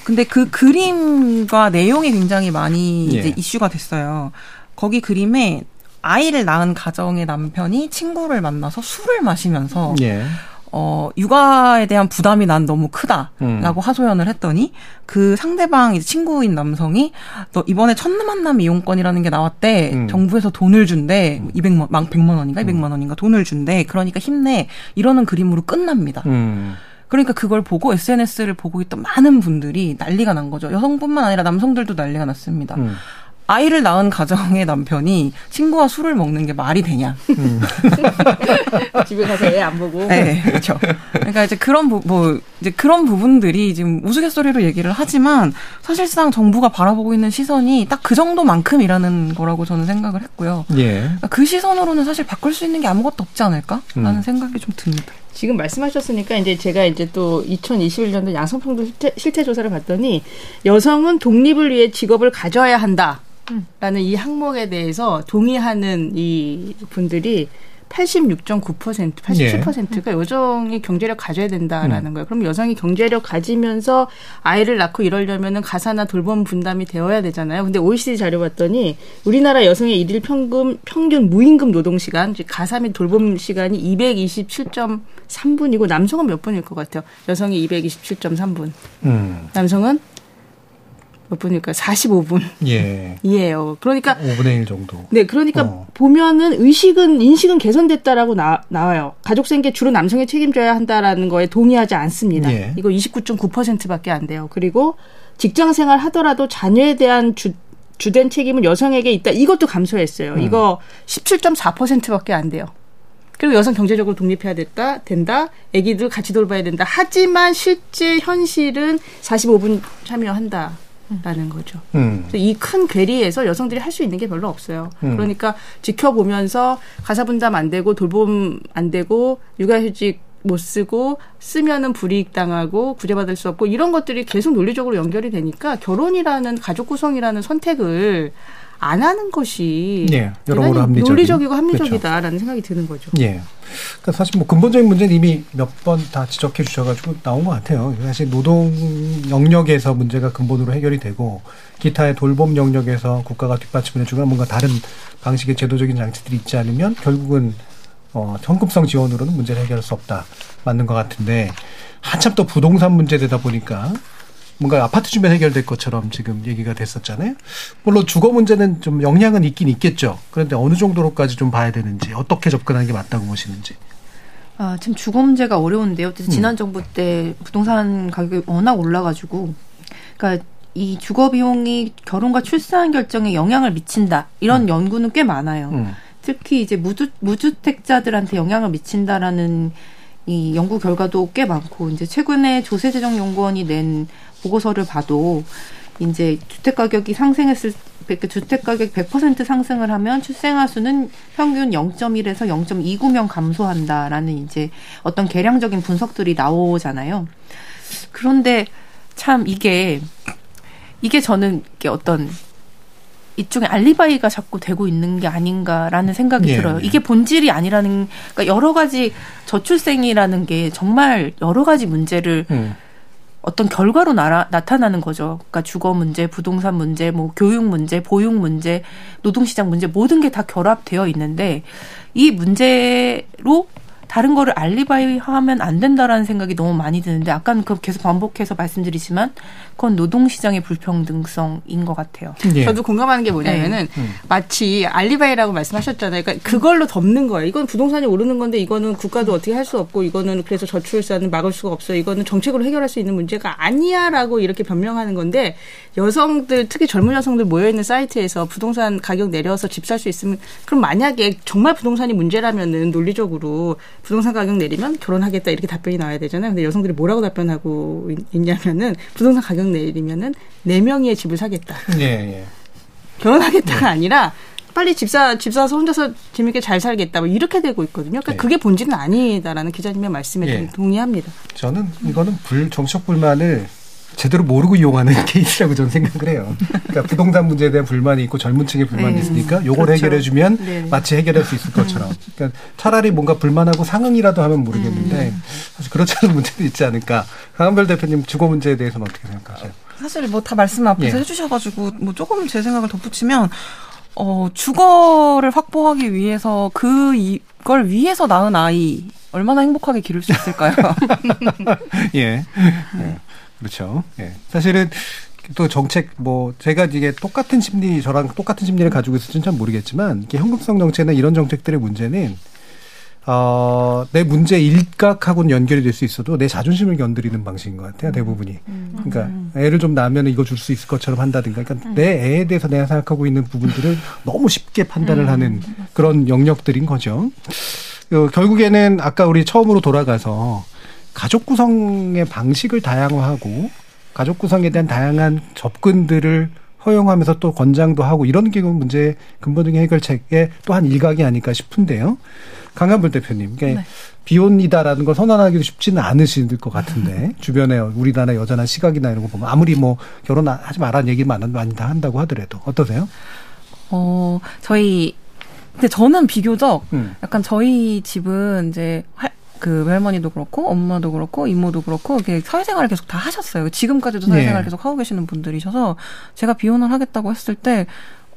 근데 그 그림과 내용이 굉장히 많이 예. 이제 이슈가 됐어요. 거기 그림에 아이를 낳은 가정의 남편이 친구를 만나서 술을 마시면서 예. 어, 육아에 대한 부담이 난 너무 크다라고 음. 하소연을 했더니 그 상대방 이제 친구인 남성이 너 이번에 첫 만남 이용권이라는 게 나왔대. 음. 정부에서 돈을 준대. 200만, 100만 원인가 200만 음. 원인가 돈을 준대. 그러니까 힘내. 이러는 그림으로 끝납니다. 음. 그러니까 그걸 보고 SNS를 보고 있던 많은 분들이 난리가 난 거죠. 여성뿐만 아니라 남성들도 난리가 났습니다. 음. 아이를 낳은 가정의 남편이 친구와 술을 먹는 게 말이 되냐. 음. 집에 가서 애 안 보고. 네, 그렇죠. 그러니까 이제 그런 부, 뭐 이제 그런 부분들이 지금 우스갯소리로 얘기를 하지만 사실상 정부가 바라보고 있는 시선이 딱 그 정도만큼이라는 거라고 저는 생각을 했고요. 예. 그러니까 그 시선으로는 사실 바꿀 수 있는 게 아무것도 없지 않을까라는 음. 생각이 좀 듭니다. 지금 말씀하셨으니까 이제 제가 이제 또 2021년도 양성평등 실태, 실태 조사를 봤더니 여성은 독립을 위해 직업을 가져야 한다. 라는 이 항목에 대해서 동의하는 이 분들이 86.9%, 87%가 예. 여성이 경제력 가져야 된다라는 음. 거예요. 그럼 여성이 경제력 가지면서 아이를 낳고 이러려면은 가사나 돌봄 분담이 되어야 되잖아요. 근데 OECD 자료 봤더니 우리나라 여성의 일일 평균 평균 무임금 노동 시간, 가사 및 돌봄 시간이 227.3분이고 남성은 몇 분일 것 같아요. 여성이 227.3분. 음. 남성은 몇 분일까? 45분. 예. 이에요. 그러니까 5분의 1 정도. 네, 그러니까 어. 보면은 의식은 인식은 개선됐다라고 나, 나와요. 가족 생계 주로 남성이 책임져야 한다라는 거에 동의하지 않습니다. 예. 이거 29.9%밖에 안 돼요. 그리고 직장 생활 하더라도 자녀에 대한 주 주된 책임은 여성에게 있다. 이것도 감소했어요. 음. 이거 17.4%밖에 안 돼요. 그리고 여성 경제적으로 독립해야 됐다, 된다, 아기들 같이 돌봐야 된다. 하지만 실제 현실은 45분 참여한다. 라는 거죠. 음. 이 큰 괴리에서 여성들이 할 수 있는 게 별로 없어요. 음. 그러니까 지켜보면서 가사 분담 안 되고 돌봄 안 되고 육아휴직 못 쓰고 쓰면은 불이익 당하고 구제받을 수 없고 이런 것들이 계속 논리적으로 연결이 되니까 결혼이라는 가족 구성이라는 선택을 안 하는 것이 예, 여러모로 합리적인. 논리적이고 합리적이다라는 그렇죠. 생각이 드는 거죠. 예. 그러니까 사실 뭐 근본적인 문제는 이미 몇 번 다 지적해 주셔가지고 나온 것 같아요. 사실 노동 영역에서 문제가 근본으로 해결이 되고 기타의 돌봄 영역에서 국가가 뒷받침을 해주거나 뭔가 다른 방식의 제도적인 장치들이 있지 않으면 결국은 어, 현금성 지원으로는 문제를 해결할 수 없다. 맞는 것 같은데 한참 또 부동산 문제 되다 보니까 뭔가 아파트 주변 해결될 것처럼 지금 얘기가 됐었잖아요. 물론 주거 문제는 좀 영향은 있긴 있겠죠. 그런데 어느 정도로까지 좀 봐야 되는지 어떻게 접근하는 게 맞다고 보시는지. 아, 지금 주거 문제가 어려운데요. 음. 지난 정부 때 부동산 가격이 워낙 올라가지고, 그러니까 이 주거 비용이 결혼과 출산 결정에 영향을 미친다 이런 음. 연구는 꽤 많아요. 음. 특히 이제 무주 무주택자들한테 영향을 미친다라는 이 연구 결과도 꽤 많고 이제 최근에 조세재정연구원이 낸 보고서를 봐도 이제 주택 가격이 상승했을 그 주택 가격 100% 상승을 하면 출생아 수는 평균 0.1에서 0.29명 감소한다라는 이제 어떤 계량적인 분석들이 나오잖아요. 그런데 참 이게 이게 저는 이게 어떤 이쪽에 알리바이가 자꾸 되고 있는 게 아닌가라는 생각이 네, 들어요. 네. 이게 본질이 아니라는 그러니까 여러 가지 저출생이라는 게 정말 여러 가지 문제를 음. 어떤 결과로 나라, 나타나는 거죠. 그러니까 주거 문제, 부동산 문제, 뭐 교육 문제, 보육 문제, 노동시장 문제 모든 게 다 결합되어 있는데 이 문제로 다른 거를 알리바이 하면 안 된다라는 생각이 너무 많이 드는데 아까는 그 계속 반복해서 말씀드리지만 그건 노동 시장의 불평등성인 것 같아요. 예. 저도 공감하는 게 뭐냐면은 네. 마치 알리바이라고 말씀하셨잖아요. 그러니까 그걸로 덮는 거예요. 이건 부동산이 오르는 건데 이거는 국가도 어떻게 할 수 없고 이거는 그래서 저출산을 막을 수가 없어요. 이거는 정책으로 해결할 수 있는 문제가 아니야라고 이렇게 변명하는 건데 여성들 특히 젊은 여성들 모여 있는 사이트에서 부동산 가격 내려서 집 살 수 있으면 그럼 만약에 정말 부동산이 문제라면은 논리적으로 부동산 가격 내리면 결혼하겠다 이렇게 답변이 나와야 되잖아요. 근데 여성들이 뭐라고 답변하고 있냐면은 부동산 가격 내리면은 네 명의 집을 사겠다. 예, 예. 결혼하겠다가 예. 아니라 빨리 집사 집 사서 혼자서 재밌게 잘 살겠다 뭐 이렇게 되고 있거든요. 그러니까 네. 그게 본질은 아니다라는 기자님의 말씀에 예. 동의합니다. 저는 이거는 불 정치적 불만을 제대로 모르고 이용하는 케이스라고 저는 생각을 해요. 그러니까 부동산 문제에 대한 불만이 있고 젊은 층의 불만이 네. 있으니까 요걸 그렇죠. 해결해 주면 네. 마치 해결할 수 있을 것처럼. 그러니까 차라리 뭔가 불만하고 상응이라도 하면 모르겠는데 음. 사실 그렇지 않은 문제도 있지 않을까. 강한별 대표님 주거 문제에 대해서는 어떻게 생각하세요? 사실 뭐 다 말씀 앞에서 예. 해주셔가지고 뭐 조금 제 생각을 덧붙이면 어 주거를 확보하기 위해서 그 이걸 위해서 낳은 아이 얼마나 행복하게 기를 수 있을까요? 예. 네. 그렇죠. 예. 사실은 또 정책 뭐 제가 이게 똑같은 심리 저랑 똑같은 심리를 가지고 있을지는 잘 모르겠지만 이게 현금성 정책이나 이런 정책들의 문제는 어, 내 문제 일각하고는 연결이 될 수 있어도 내 자존심을 건드리는 방식인 것 같아요, 대부분이. 음. 그러니까 애를 좀 낳으면 이거 줄 수 있을 것처럼 한다든가. 그러니까 음. 내 애에 대해서 내가 생각하고 있는 부분들을 너무 쉽게 판단을 음. 하는 그런 영역들인 거죠. 어, 결국에는 아까 우리 처음으로 돌아가서 가족 구성의 방식을 다양화하고 가족 구성에 대한 다양한 접근들을 허용하면서 또 권장도 하고 이런 게 문제의 근본적인 해결책의 또한 일각이 아닐까 싶은데요. 강한불 대표님, 그러니까 네. 비혼이다라는 걸 선언하기도 쉽지는 않으실 것 같은데 주변에 우리나라 여전한 시각이나 이런 거 보면 아무리 뭐 결혼하지 말라는 얘기 많이 다 한다고 하더라도 어떠세요? 어 저희 근데 저는 비교적 음. 약간 저희 집은 이제 그 외할머니도 그렇고 엄마도 그렇고 이모도 그렇고 이렇게 사회생활을 계속 다 하셨어요. 지금까지도 사회생활 네. 계속 하고 계시는 분들이셔서 제가 비혼을 하겠다고 했을 때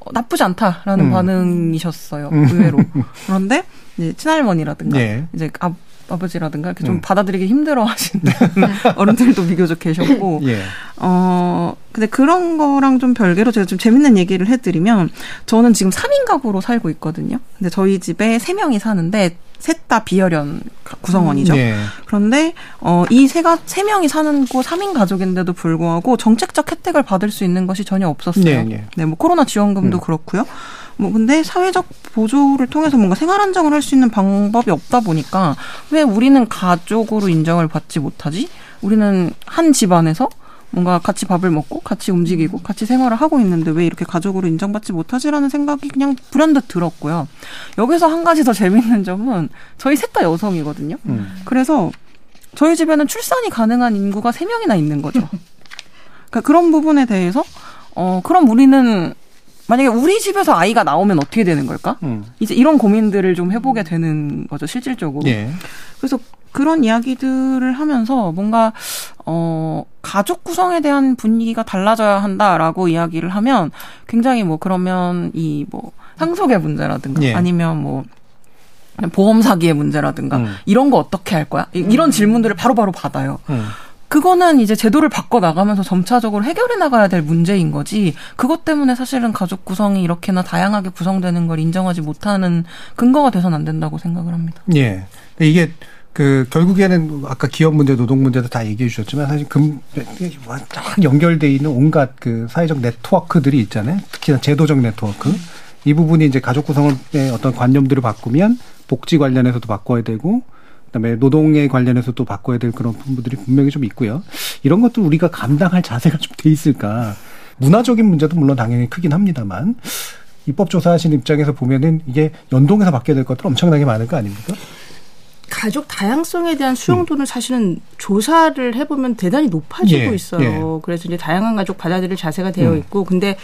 어, 나쁘지 않다라는 음. 반응이셨어요. 음. 의외로. 그런데 이제 친할머니라든가 네. 이제 아, 아버지라든가 이렇게 좀 음. 받아들이기 힘들어 하시는 어른들도 비교적 계셨고. 예. 어, 근데 그런 거랑 좀 별개로 제가 좀 재밌는 얘기를 해드리면 저는 지금 3인 가구로 살고 있거든요. 근데 저희 집에 3명이 사는데 셋 다 비혈연 구성원이죠. 네. 그런데 어, 이 세가 세 명이 사는 곳 3인 가족인데도 불구하고 정책적 혜택을 받을 수 있는 것이 전혀 없었어요. 네, 네. 네뭐 코로나 지원금도 음. 그렇고요. 뭐 근데 사회적 보조를 통해서 뭔가 생활 안정을 할 수 있는 방법이 없다 보니까 왜 우리는 가족으로 인정을 받지 못하지? 우리는 한 집안에서 뭔가 같이 밥을 먹고 같이 움직이고 같이 생활을 하고 있는데 왜 이렇게 가족으로 인정받지 못하지라는 생각이 그냥 불현듯 들었고요. 여기서 한 가지 더 재밌는 점은 저희 셋 다 여성이거든요. 음. 그래서 저희 집에는 출산이 가능한 인구가 세명이나 있는 거죠. 그러니까 그런 부분에 대해서 어 그럼 우리는 만약에 우리 집에서 아이가 나오면 어떻게 되는 걸까? 음. 이제 이런 고민들을 좀 해보게 되는 거죠, 실질적으로. 예. 그래서 그런 이야기들을 하면서 뭔가 어 가족 구성에 대한 분위기가 달라져야 한다라고 이야기를 하면 굉장히 뭐 그러면 이 뭐 상속의 문제라든가 예. 아니면 뭐 보험 사기의 문제라든가 음. 이런 거 어떻게 할 거야? 이런 음. 질문들을 바로바로 바로 받아요. 음. 그거는 이제 제도를 바꿔 나가면서 점차적으로 해결해 나가야 될 문제인 거지. 그것 때문에 사실은 가족 구성이 이렇게나 다양하게 구성되는 걸 인정하지 못하는 근거가 돼서는 안 된다고 생각을 합니다. 예. 이게 그 결국에는 아까 기업 문제, 노동 문제도 다 얘기해 주셨지만 사실 금 쫙 연결돼 있는 온갖 그 사회적 네트워크들이 있잖아요. 특히나 제도적 네트워크. 이 부분이 이제 가족 구성의 어떤 관념들을 바꾸면 복지 관련해서도 바꿔야 되고 그다음에 노동에 관련해서 도 바꿔야 될 그런 부분들이 분명히 좀 있고요. 이런 것들 우리가 감당할 자세가 좀 돼 있을까? 문화적인 문제도 물론 당연히 크긴 합니다만 입법 조사하시는 입장에서 보면은 이게 연동해서 바뀌어야 될 것들 엄청나게 많을 거 아닙니까? 가족 다양성에 대한 수용도는 음. 사실은 조사를 해보면 대단히 높아지고 예, 있어요. 예. 그래서 이제 다양한 가족 받아들일 자세가 되어 음. 있고, 근데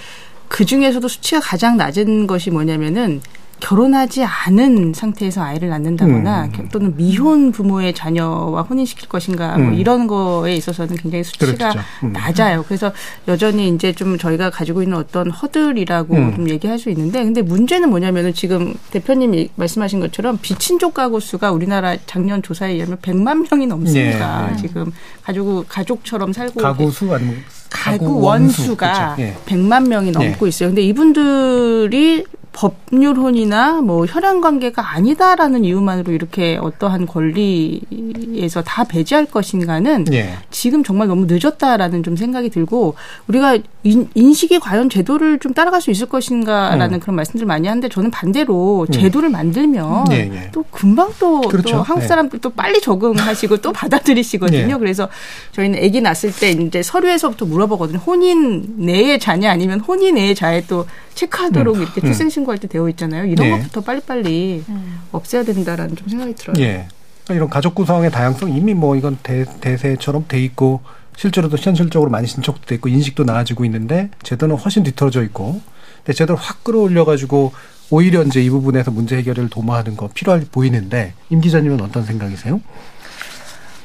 그 중에서도 수치가 가장 낮은 것이 뭐냐면은 결혼하지 않은 상태에서 아이를 낳는다거나 음. 또는 미혼 부모의 자녀와 혼인시킬 것인가 뭐 음. 이런 거에 있어서는 굉장히 수치가 그렇죠. 음. 낮아요. 그래서 여전히 이제 좀 저희가 가지고 있는 어떤 허들이라고 음. 좀 얘기할 수 있는데 근데 문제는 뭐냐면은 지금 대표님이 말씀하신 것처럼 비친족 가구 수가 우리나라 작년 조사에 의하면 100만 명이 넘습니다. 네. 지금 가족 가족처럼 살고 가구 수 아니면 가구 원수가 원수. 예. 100만 명이 넘고 예. 있어요. 근데 이분들이 법률혼이나 뭐 혈연 관계가 아니다라는 이유만으로 이렇게 어떠한 권리에서 다 배제할 것인가는 예. 지금 정말 너무 늦었다라는 좀 생각이 들고 우리가 인, 식이 과연 제도를 좀 따라갈 수 있을 것인가라는 음. 그런 말씀들 많이 하는데 저는 반대로 음. 제도를 만들면 예, 예. 또 금방 또, 그렇죠. 또 한국 예. 사람들 또 빨리 적응하시고 또 받아들이시거든요. 예. 그래서 저희는 아기 낳았을 때 이제 서류에서부터 물어보거든요. 혼인 내의 자냐 아니면 혼인 내의 자에 또 체크하도록 음. 이렇게 출생 신 고할 때 되어 있잖아요. 이런 예. 것부터 빨리빨리 음. 없애야 된다라는 좀 생각이 들어요. 예. 그러니까 이런 가족 구성의 다양성 이미 뭐 이건 대, 대세처럼 돼 있고 실제로도 현실적으로 많이 신청도 돼 있고 인식도 나아지고 있는데 제도는 훨씬 뒤떨어져 있고 근데 제도를 확 끌어올려 가지고 오히려 이제 이 부분에서 문제 해결을 도모하는 거 필요할 보이는데 임 기자님은 어떤 생각이세요?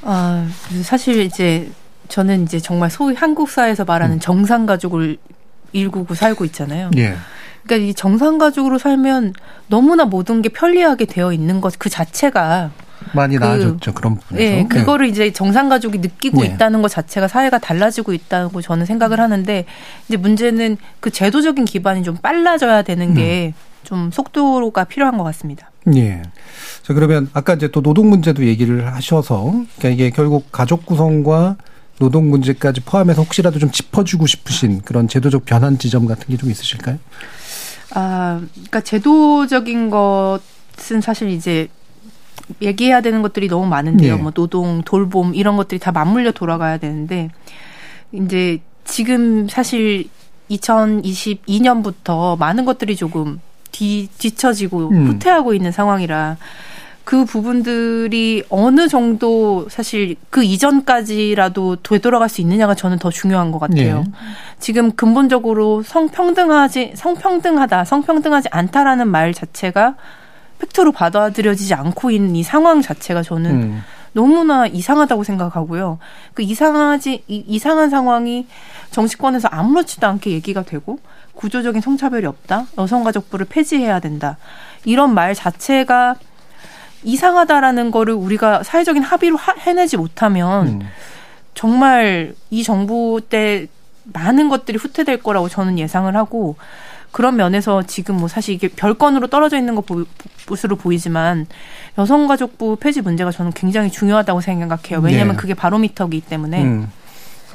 아 사실 이제 저는 이제 정말 소위 한국 사회에서 말하는 음. 정상 가족을 일구고 살고 있잖아요. 예. 그러니까 이 정상 가족으로 살면 너무나 모든 게 편리하게 되어 있는 것 그 자체가 많이 그, 나아졌죠 그런 부분에서. 네, 예. 그거를 예. 이제 정상 가족이 느끼고 예. 있다는 것 자체가 사회가 달라지고 있다고 저는 생각을 하는데 이제 문제는 그 제도적인 기반이 좀 빨라져야 되는 게좀 음. 속도가 필요한 것 같습니다. 예. 자 그러면 아까 이제 또 노동 문제도 얘기를 하셔서 그러니까 이게 결국 가족 구성과 노동 문제까지 포함해서 혹시라도 좀 짚어주고 싶으신 그런 제도적 변환 지점 같은 게 좀 있으실까요? 아, 그러니까 제도적인 것은 사실 이제 얘기해야 되는 것들이 너무 많은데요. 네. 뭐 노동, 돌봄 이런 것들이 다 맞물려 돌아가야 되는데 이제 지금 사실 2022년부터 많은 것들이 조금 뒤, 뒤처지고 음. 후퇴하고 있는 상황이라 그 부분들이 어느 정도 사실 그 이전까지라도 되돌아갈 수 있느냐가 저는 더 중요한 것 같아요. 네. 지금 근본적으로 성평등하지 성평등하다, 성평등하지 않다라는 말 자체가 팩트로 받아들여지지 않고 있는 이 상황 자체가 저는 음. 너무나 이상하다고 생각하고요. 그 이상하지 이, 이상한 상황이 정치권에서 아무렇지도 않게 얘기가 되고 구조적인 성차별이 없다, 여성가족부를 폐지해야 된다 이런 말 자체가 이상하다라는 거를 우리가 사회적인 합의로 하, 해내지 못하면 음. 정말 이 정부 때 많은 것들이 후퇴될 거라고 저는 예상을 하고 그런 면에서 지금 뭐 사실 이게 별건으로 떨어져 있는 것으로 보이지만 여성가족부 폐지 문제가 저는 굉장히 중요하다고 생각해요. 왜냐하면 네. 그게 바로미터이기 때문에. 음.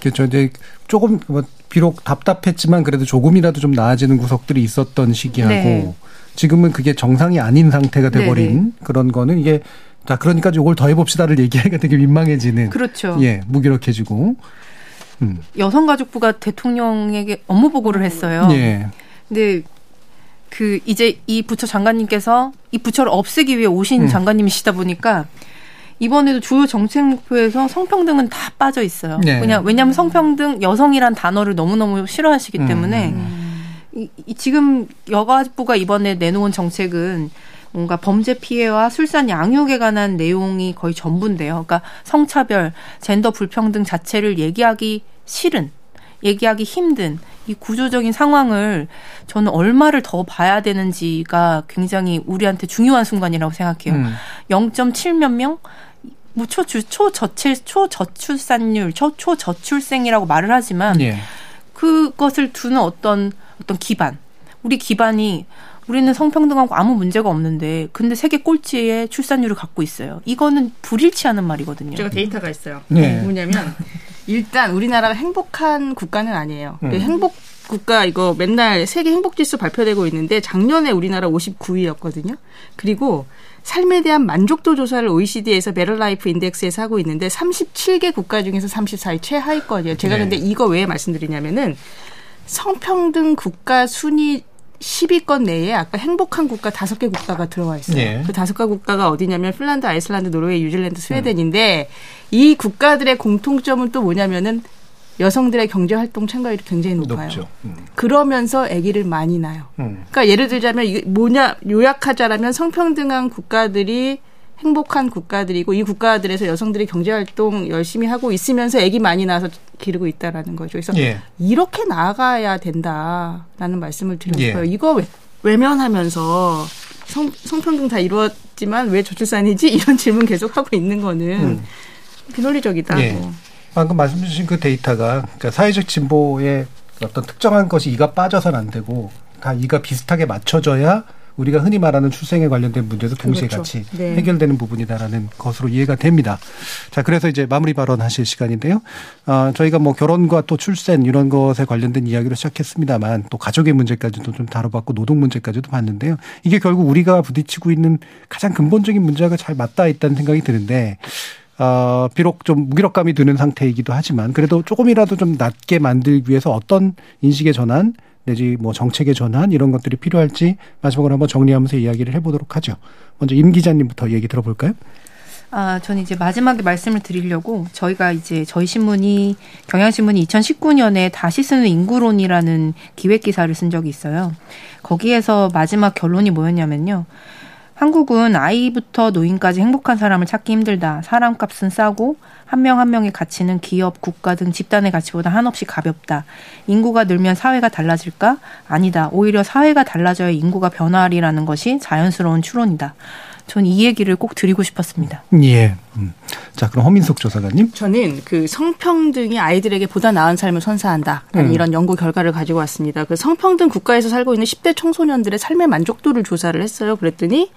그렇죠. 이제 조금 뭐 비록 답답했지만 그래도 조금이라도 좀 나아지는 구석들이 있었던 시기하고 네. 지금은 그게 정상이 아닌 상태가 돼버린 네네. 그런 거는 이게 자 그러니까 이걸 더 해봅시다를 얘기하기가 되게 민망해지는 그렇죠. 예 무기력해지고 음. 여성가족부가 대통령에게 업무 보고를 했어요. 예. 근데 그 이제 이 부처 장관님께서 이 부처를 없애기 위해 오신 음. 장관님이시다 보니까 이번에도 주요 정책 목표에서 성평등은 다 빠져 있어요. 네. 그냥 왜냐하면 성평등 여성이란 단어를 너무 너무 싫어하시기 음. 때문에. 음. 이, 지금 여가부가 이번에 내놓은 정책은 뭔가 범죄 피해와 술산 양육에 관한 내용이 거의 전부인데요. 그러니까 성차별, 젠더 불평등 자체를 얘기하기 싫은, 얘기하기 힘든 이 구조적인 상황을 저는 얼마를 더 봐야 되는지가 굉장히 우리한테 중요한 순간이라고 생각해요. 음. 0.7몇 명? 뭐 초주 초저출 초저출산율, 초 초저출생이라고 말을 하지만 예. 그것을 두는 어떤 어떤 기반. 우리 기반이 우리는 성평등하고 아무 문제가 없는데 근데 세계 꼴찌의 출산율을 갖고 있어요. 이거는 불일치하는 말이거든요. 제가 데이터가 있어요. 네. 뭐냐면 일단 우리나라가 행복한 국가는 아니에요. 음. 행복 국가 이거 맨날 세계 행복 지수 발표되고 있는데 작년에 우리나라 59위였거든요. 그리고 삶에 대한 만족도 조사를 OECD에서 Better Life Index에서 하고 있는데 37개 국가 중에서 34위 최하위권이에요. 제가 네. 근데 이거 왜 말씀드리냐면은 성평등 국가 순위 10위권 내에 아까 행복한 국가 다섯 개 국가가 들어와 있어요. 네. 그 다섯 개 국가가 어디냐면 핀란드, 아이슬란드, 노르웨이, 뉴질랜드, 스웨덴인데 음. 이 국가들의 공통점은 또 뭐냐면은 여성들의 경제 활동 참가율이 굉장히 높아요. 음. 그러면서 아기를 많이 낳아요. 음. 그러니까 예를 들자면 이게 뭐냐 요약하자라면 성평등한 국가들이 행복한 국가들이고 이 국가들에서 여성들이 경제 활동 열심히 하고 있으면서 아기 많이 낳아서 기르고 있다라는 거죠. 그래서 예. 이렇게 나아가야 된다라는 말씀을 드리고 예. 싶어요. 이거 외, 외면하면서 성, 성평등 다 이루어지만 왜 저출산이지 이런 질문 계속 하고 있는 거는 음. 비논리적이다. 예. 방금 말씀 주신 그 데이터가 그러니까 사회적 진보의 어떤 특정한 것이 이가 빠져서는 안 되고 다 이가 비슷하게 맞춰져야 우리가 흔히 말하는 출생에 관련된 문제도 동시에 그렇죠. 같이 네. 해결되는 부분이다라는 것으로 이해가 됩니다. 자, 그래서 이제 마무리 발언하실 시간인데요. 아, 저희가 뭐 결혼과 또 출산 이런 것에 관련된 이야기로 시작했습니다만 또 가족의 문제까지도 좀 다뤄봤고 노동 문제까지도 봤는데요. 이게 결국 우리가 부딪히고 있는 가장 근본적인 문제가 잘 맞닿아 있다는 생각이 드는데 어, 비록 좀 무기력감이 드는 상태이기도 하지만 그래도 조금이라도 좀 낮게 만들기 위해서 어떤 인식의 전환 내지 뭐 정책의 전환 이런 것들이 필요할지 마지막으로 한번 정리하면서 이야기를 해보도록 하죠. 먼저 임 기자님부터 얘기 들어볼까요? 아, 저는 이제 마지막에 말씀을 드리려고 저희가 이제 저희 신문이 경향신문이 2019년에 다시 쓰는 인구론이라는 기획 기사를 쓴 적이 있어요. 거기에서 마지막 결론이 뭐였냐면요. 한국은 아이부터 노인까지 행복한 사람을 찾기 힘들다. 사람 값은 싸고 한명한 명의 가치는 기업, 국가 등 집단의 가치보다 한없이 가볍다. 인구가 늘면 사회가 달라질까? 아니다. 오히려 사회가 달라져야 인구가 변화하리라는 것이 자연스러운 추론이다. 전 이 얘기를 꼭 드리고 싶었습니다. 예. 음. 자, 그럼 허민석 조사관님. 저는 그 성평등이 아이들에게 보다 나은 삶을 선사한다라는 음. 이런 연구 결과를 가지고 왔습니다. 그 성평등 국가에서 살고 있는 10대 청소년들의 삶의 만족도를 조사를 했어요. 그랬더니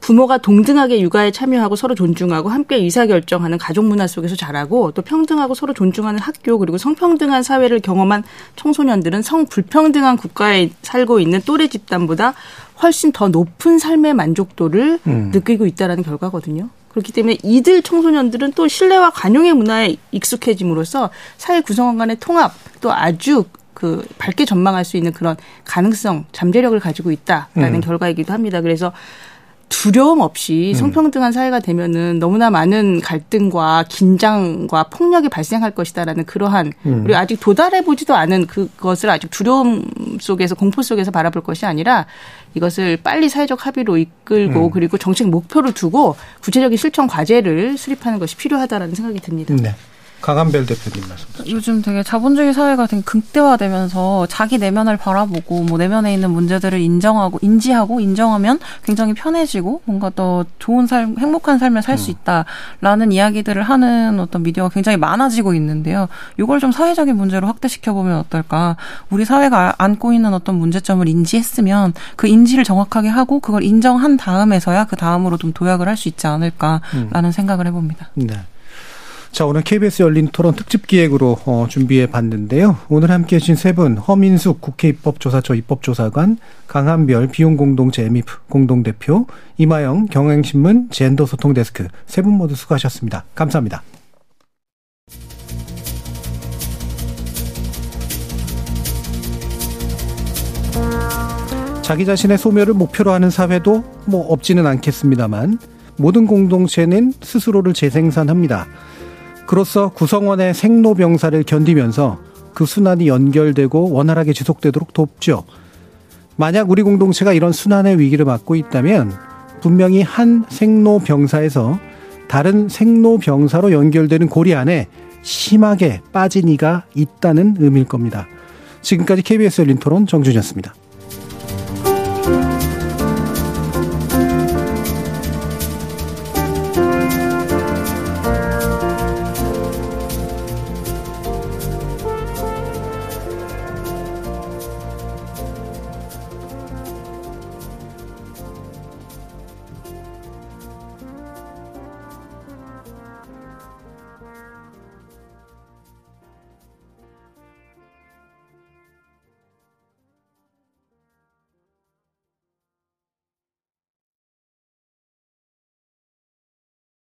부모가 동등하게 육아에 참여하고 서로 존중하고 함께 의사결정하는 가족 문화 속에서 자라고 또 평등하고 서로 존중하는 학교 그리고 성평등한 사회를 경험한 청소년들은 성불평등한 국가에 살고 있는 또래 집단보다 훨씬 더 높은 삶의 만족도를 음. 느끼고 있다라는 결과거든요. 그렇기 때문에 이들 청소년들은 또 신뢰와 관용의 문화에 익숙해짐으로써 사회 구성원 간의 통합 또 아주 그 밝게 전망할 수 있는 그런 가능성, 잠재력을 가지고 있다라는 음. 결과이기도 합니다. 그래서 두려움 없이 음. 성평등한 사회가 되면은 너무나 많은 갈등과 긴장과 폭력이 발생할 것이다라는 그러한 음. 우리 아직 도달해 보지도 않은 그것을 아직 두려움 속에서 공포 속에서 바라볼 것이 아니라 이것을 빨리 사회적 합의로 이끌고 음. 그리고 정책 목표를 두고 구체적인 실천 과제를 수립하는 것이 필요하다라는 생각이 듭니다. 네. 강한별 대표님 말씀. 요즘 되게 자본주의 사회가 되게 극대화되면서 자기 내면을 바라보고 뭐 내면에 있는 문제들을 인정하고 인지하고 인정하면 굉장히 편해지고 뭔가 더 좋은 삶, 행복한 삶을 살 수 있다라는 이야기들을 하는 어떤 미디어가 굉장히 많아지고 있는데요. 이걸 좀 사회적인 문제로 확대시켜 보면 어떨까? 우리 사회가 안고 있는 어떤 문제점을 인지했으면 그 인지를 정확하게 하고 그걸 인정한 다음에서야 그 다음으로 좀 도약을 할 수 있지 않을까라는 생각을 해봅니다. 네. 자, 오늘 KBS 열린 토론 특집 기획으로 어, 준비해 봤는데요. 오늘 함께 해주신 세 분, 허민숙 국회 입법조사처 입법조사관, 강한별 비용공동체 MF 공동대표, 이마영 경향신문 젠더소통데스크 세 분 모두 수고하셨습니다. 감사합니다. 자기 자신의 소멸을 목표로 하는 사회도 뭐 없지는 않겠습니다만 모든 공동체는 스스로를 재생산합니다. 그로써 구성원의 생로병사를 견디면서 그 순환이 연결되고 원활하게 지속되도록 돕죠. 만약 우리 공동체가 이런 순환의 위기를 맞고 있다면 분명히 한 생로병사에서 다른 생로병사로 연결되는 고리 안에 심하게 빠진 이가 있다는 의미일 겁니다. 지금까지 KBS 열린 토론 정준이었습니다.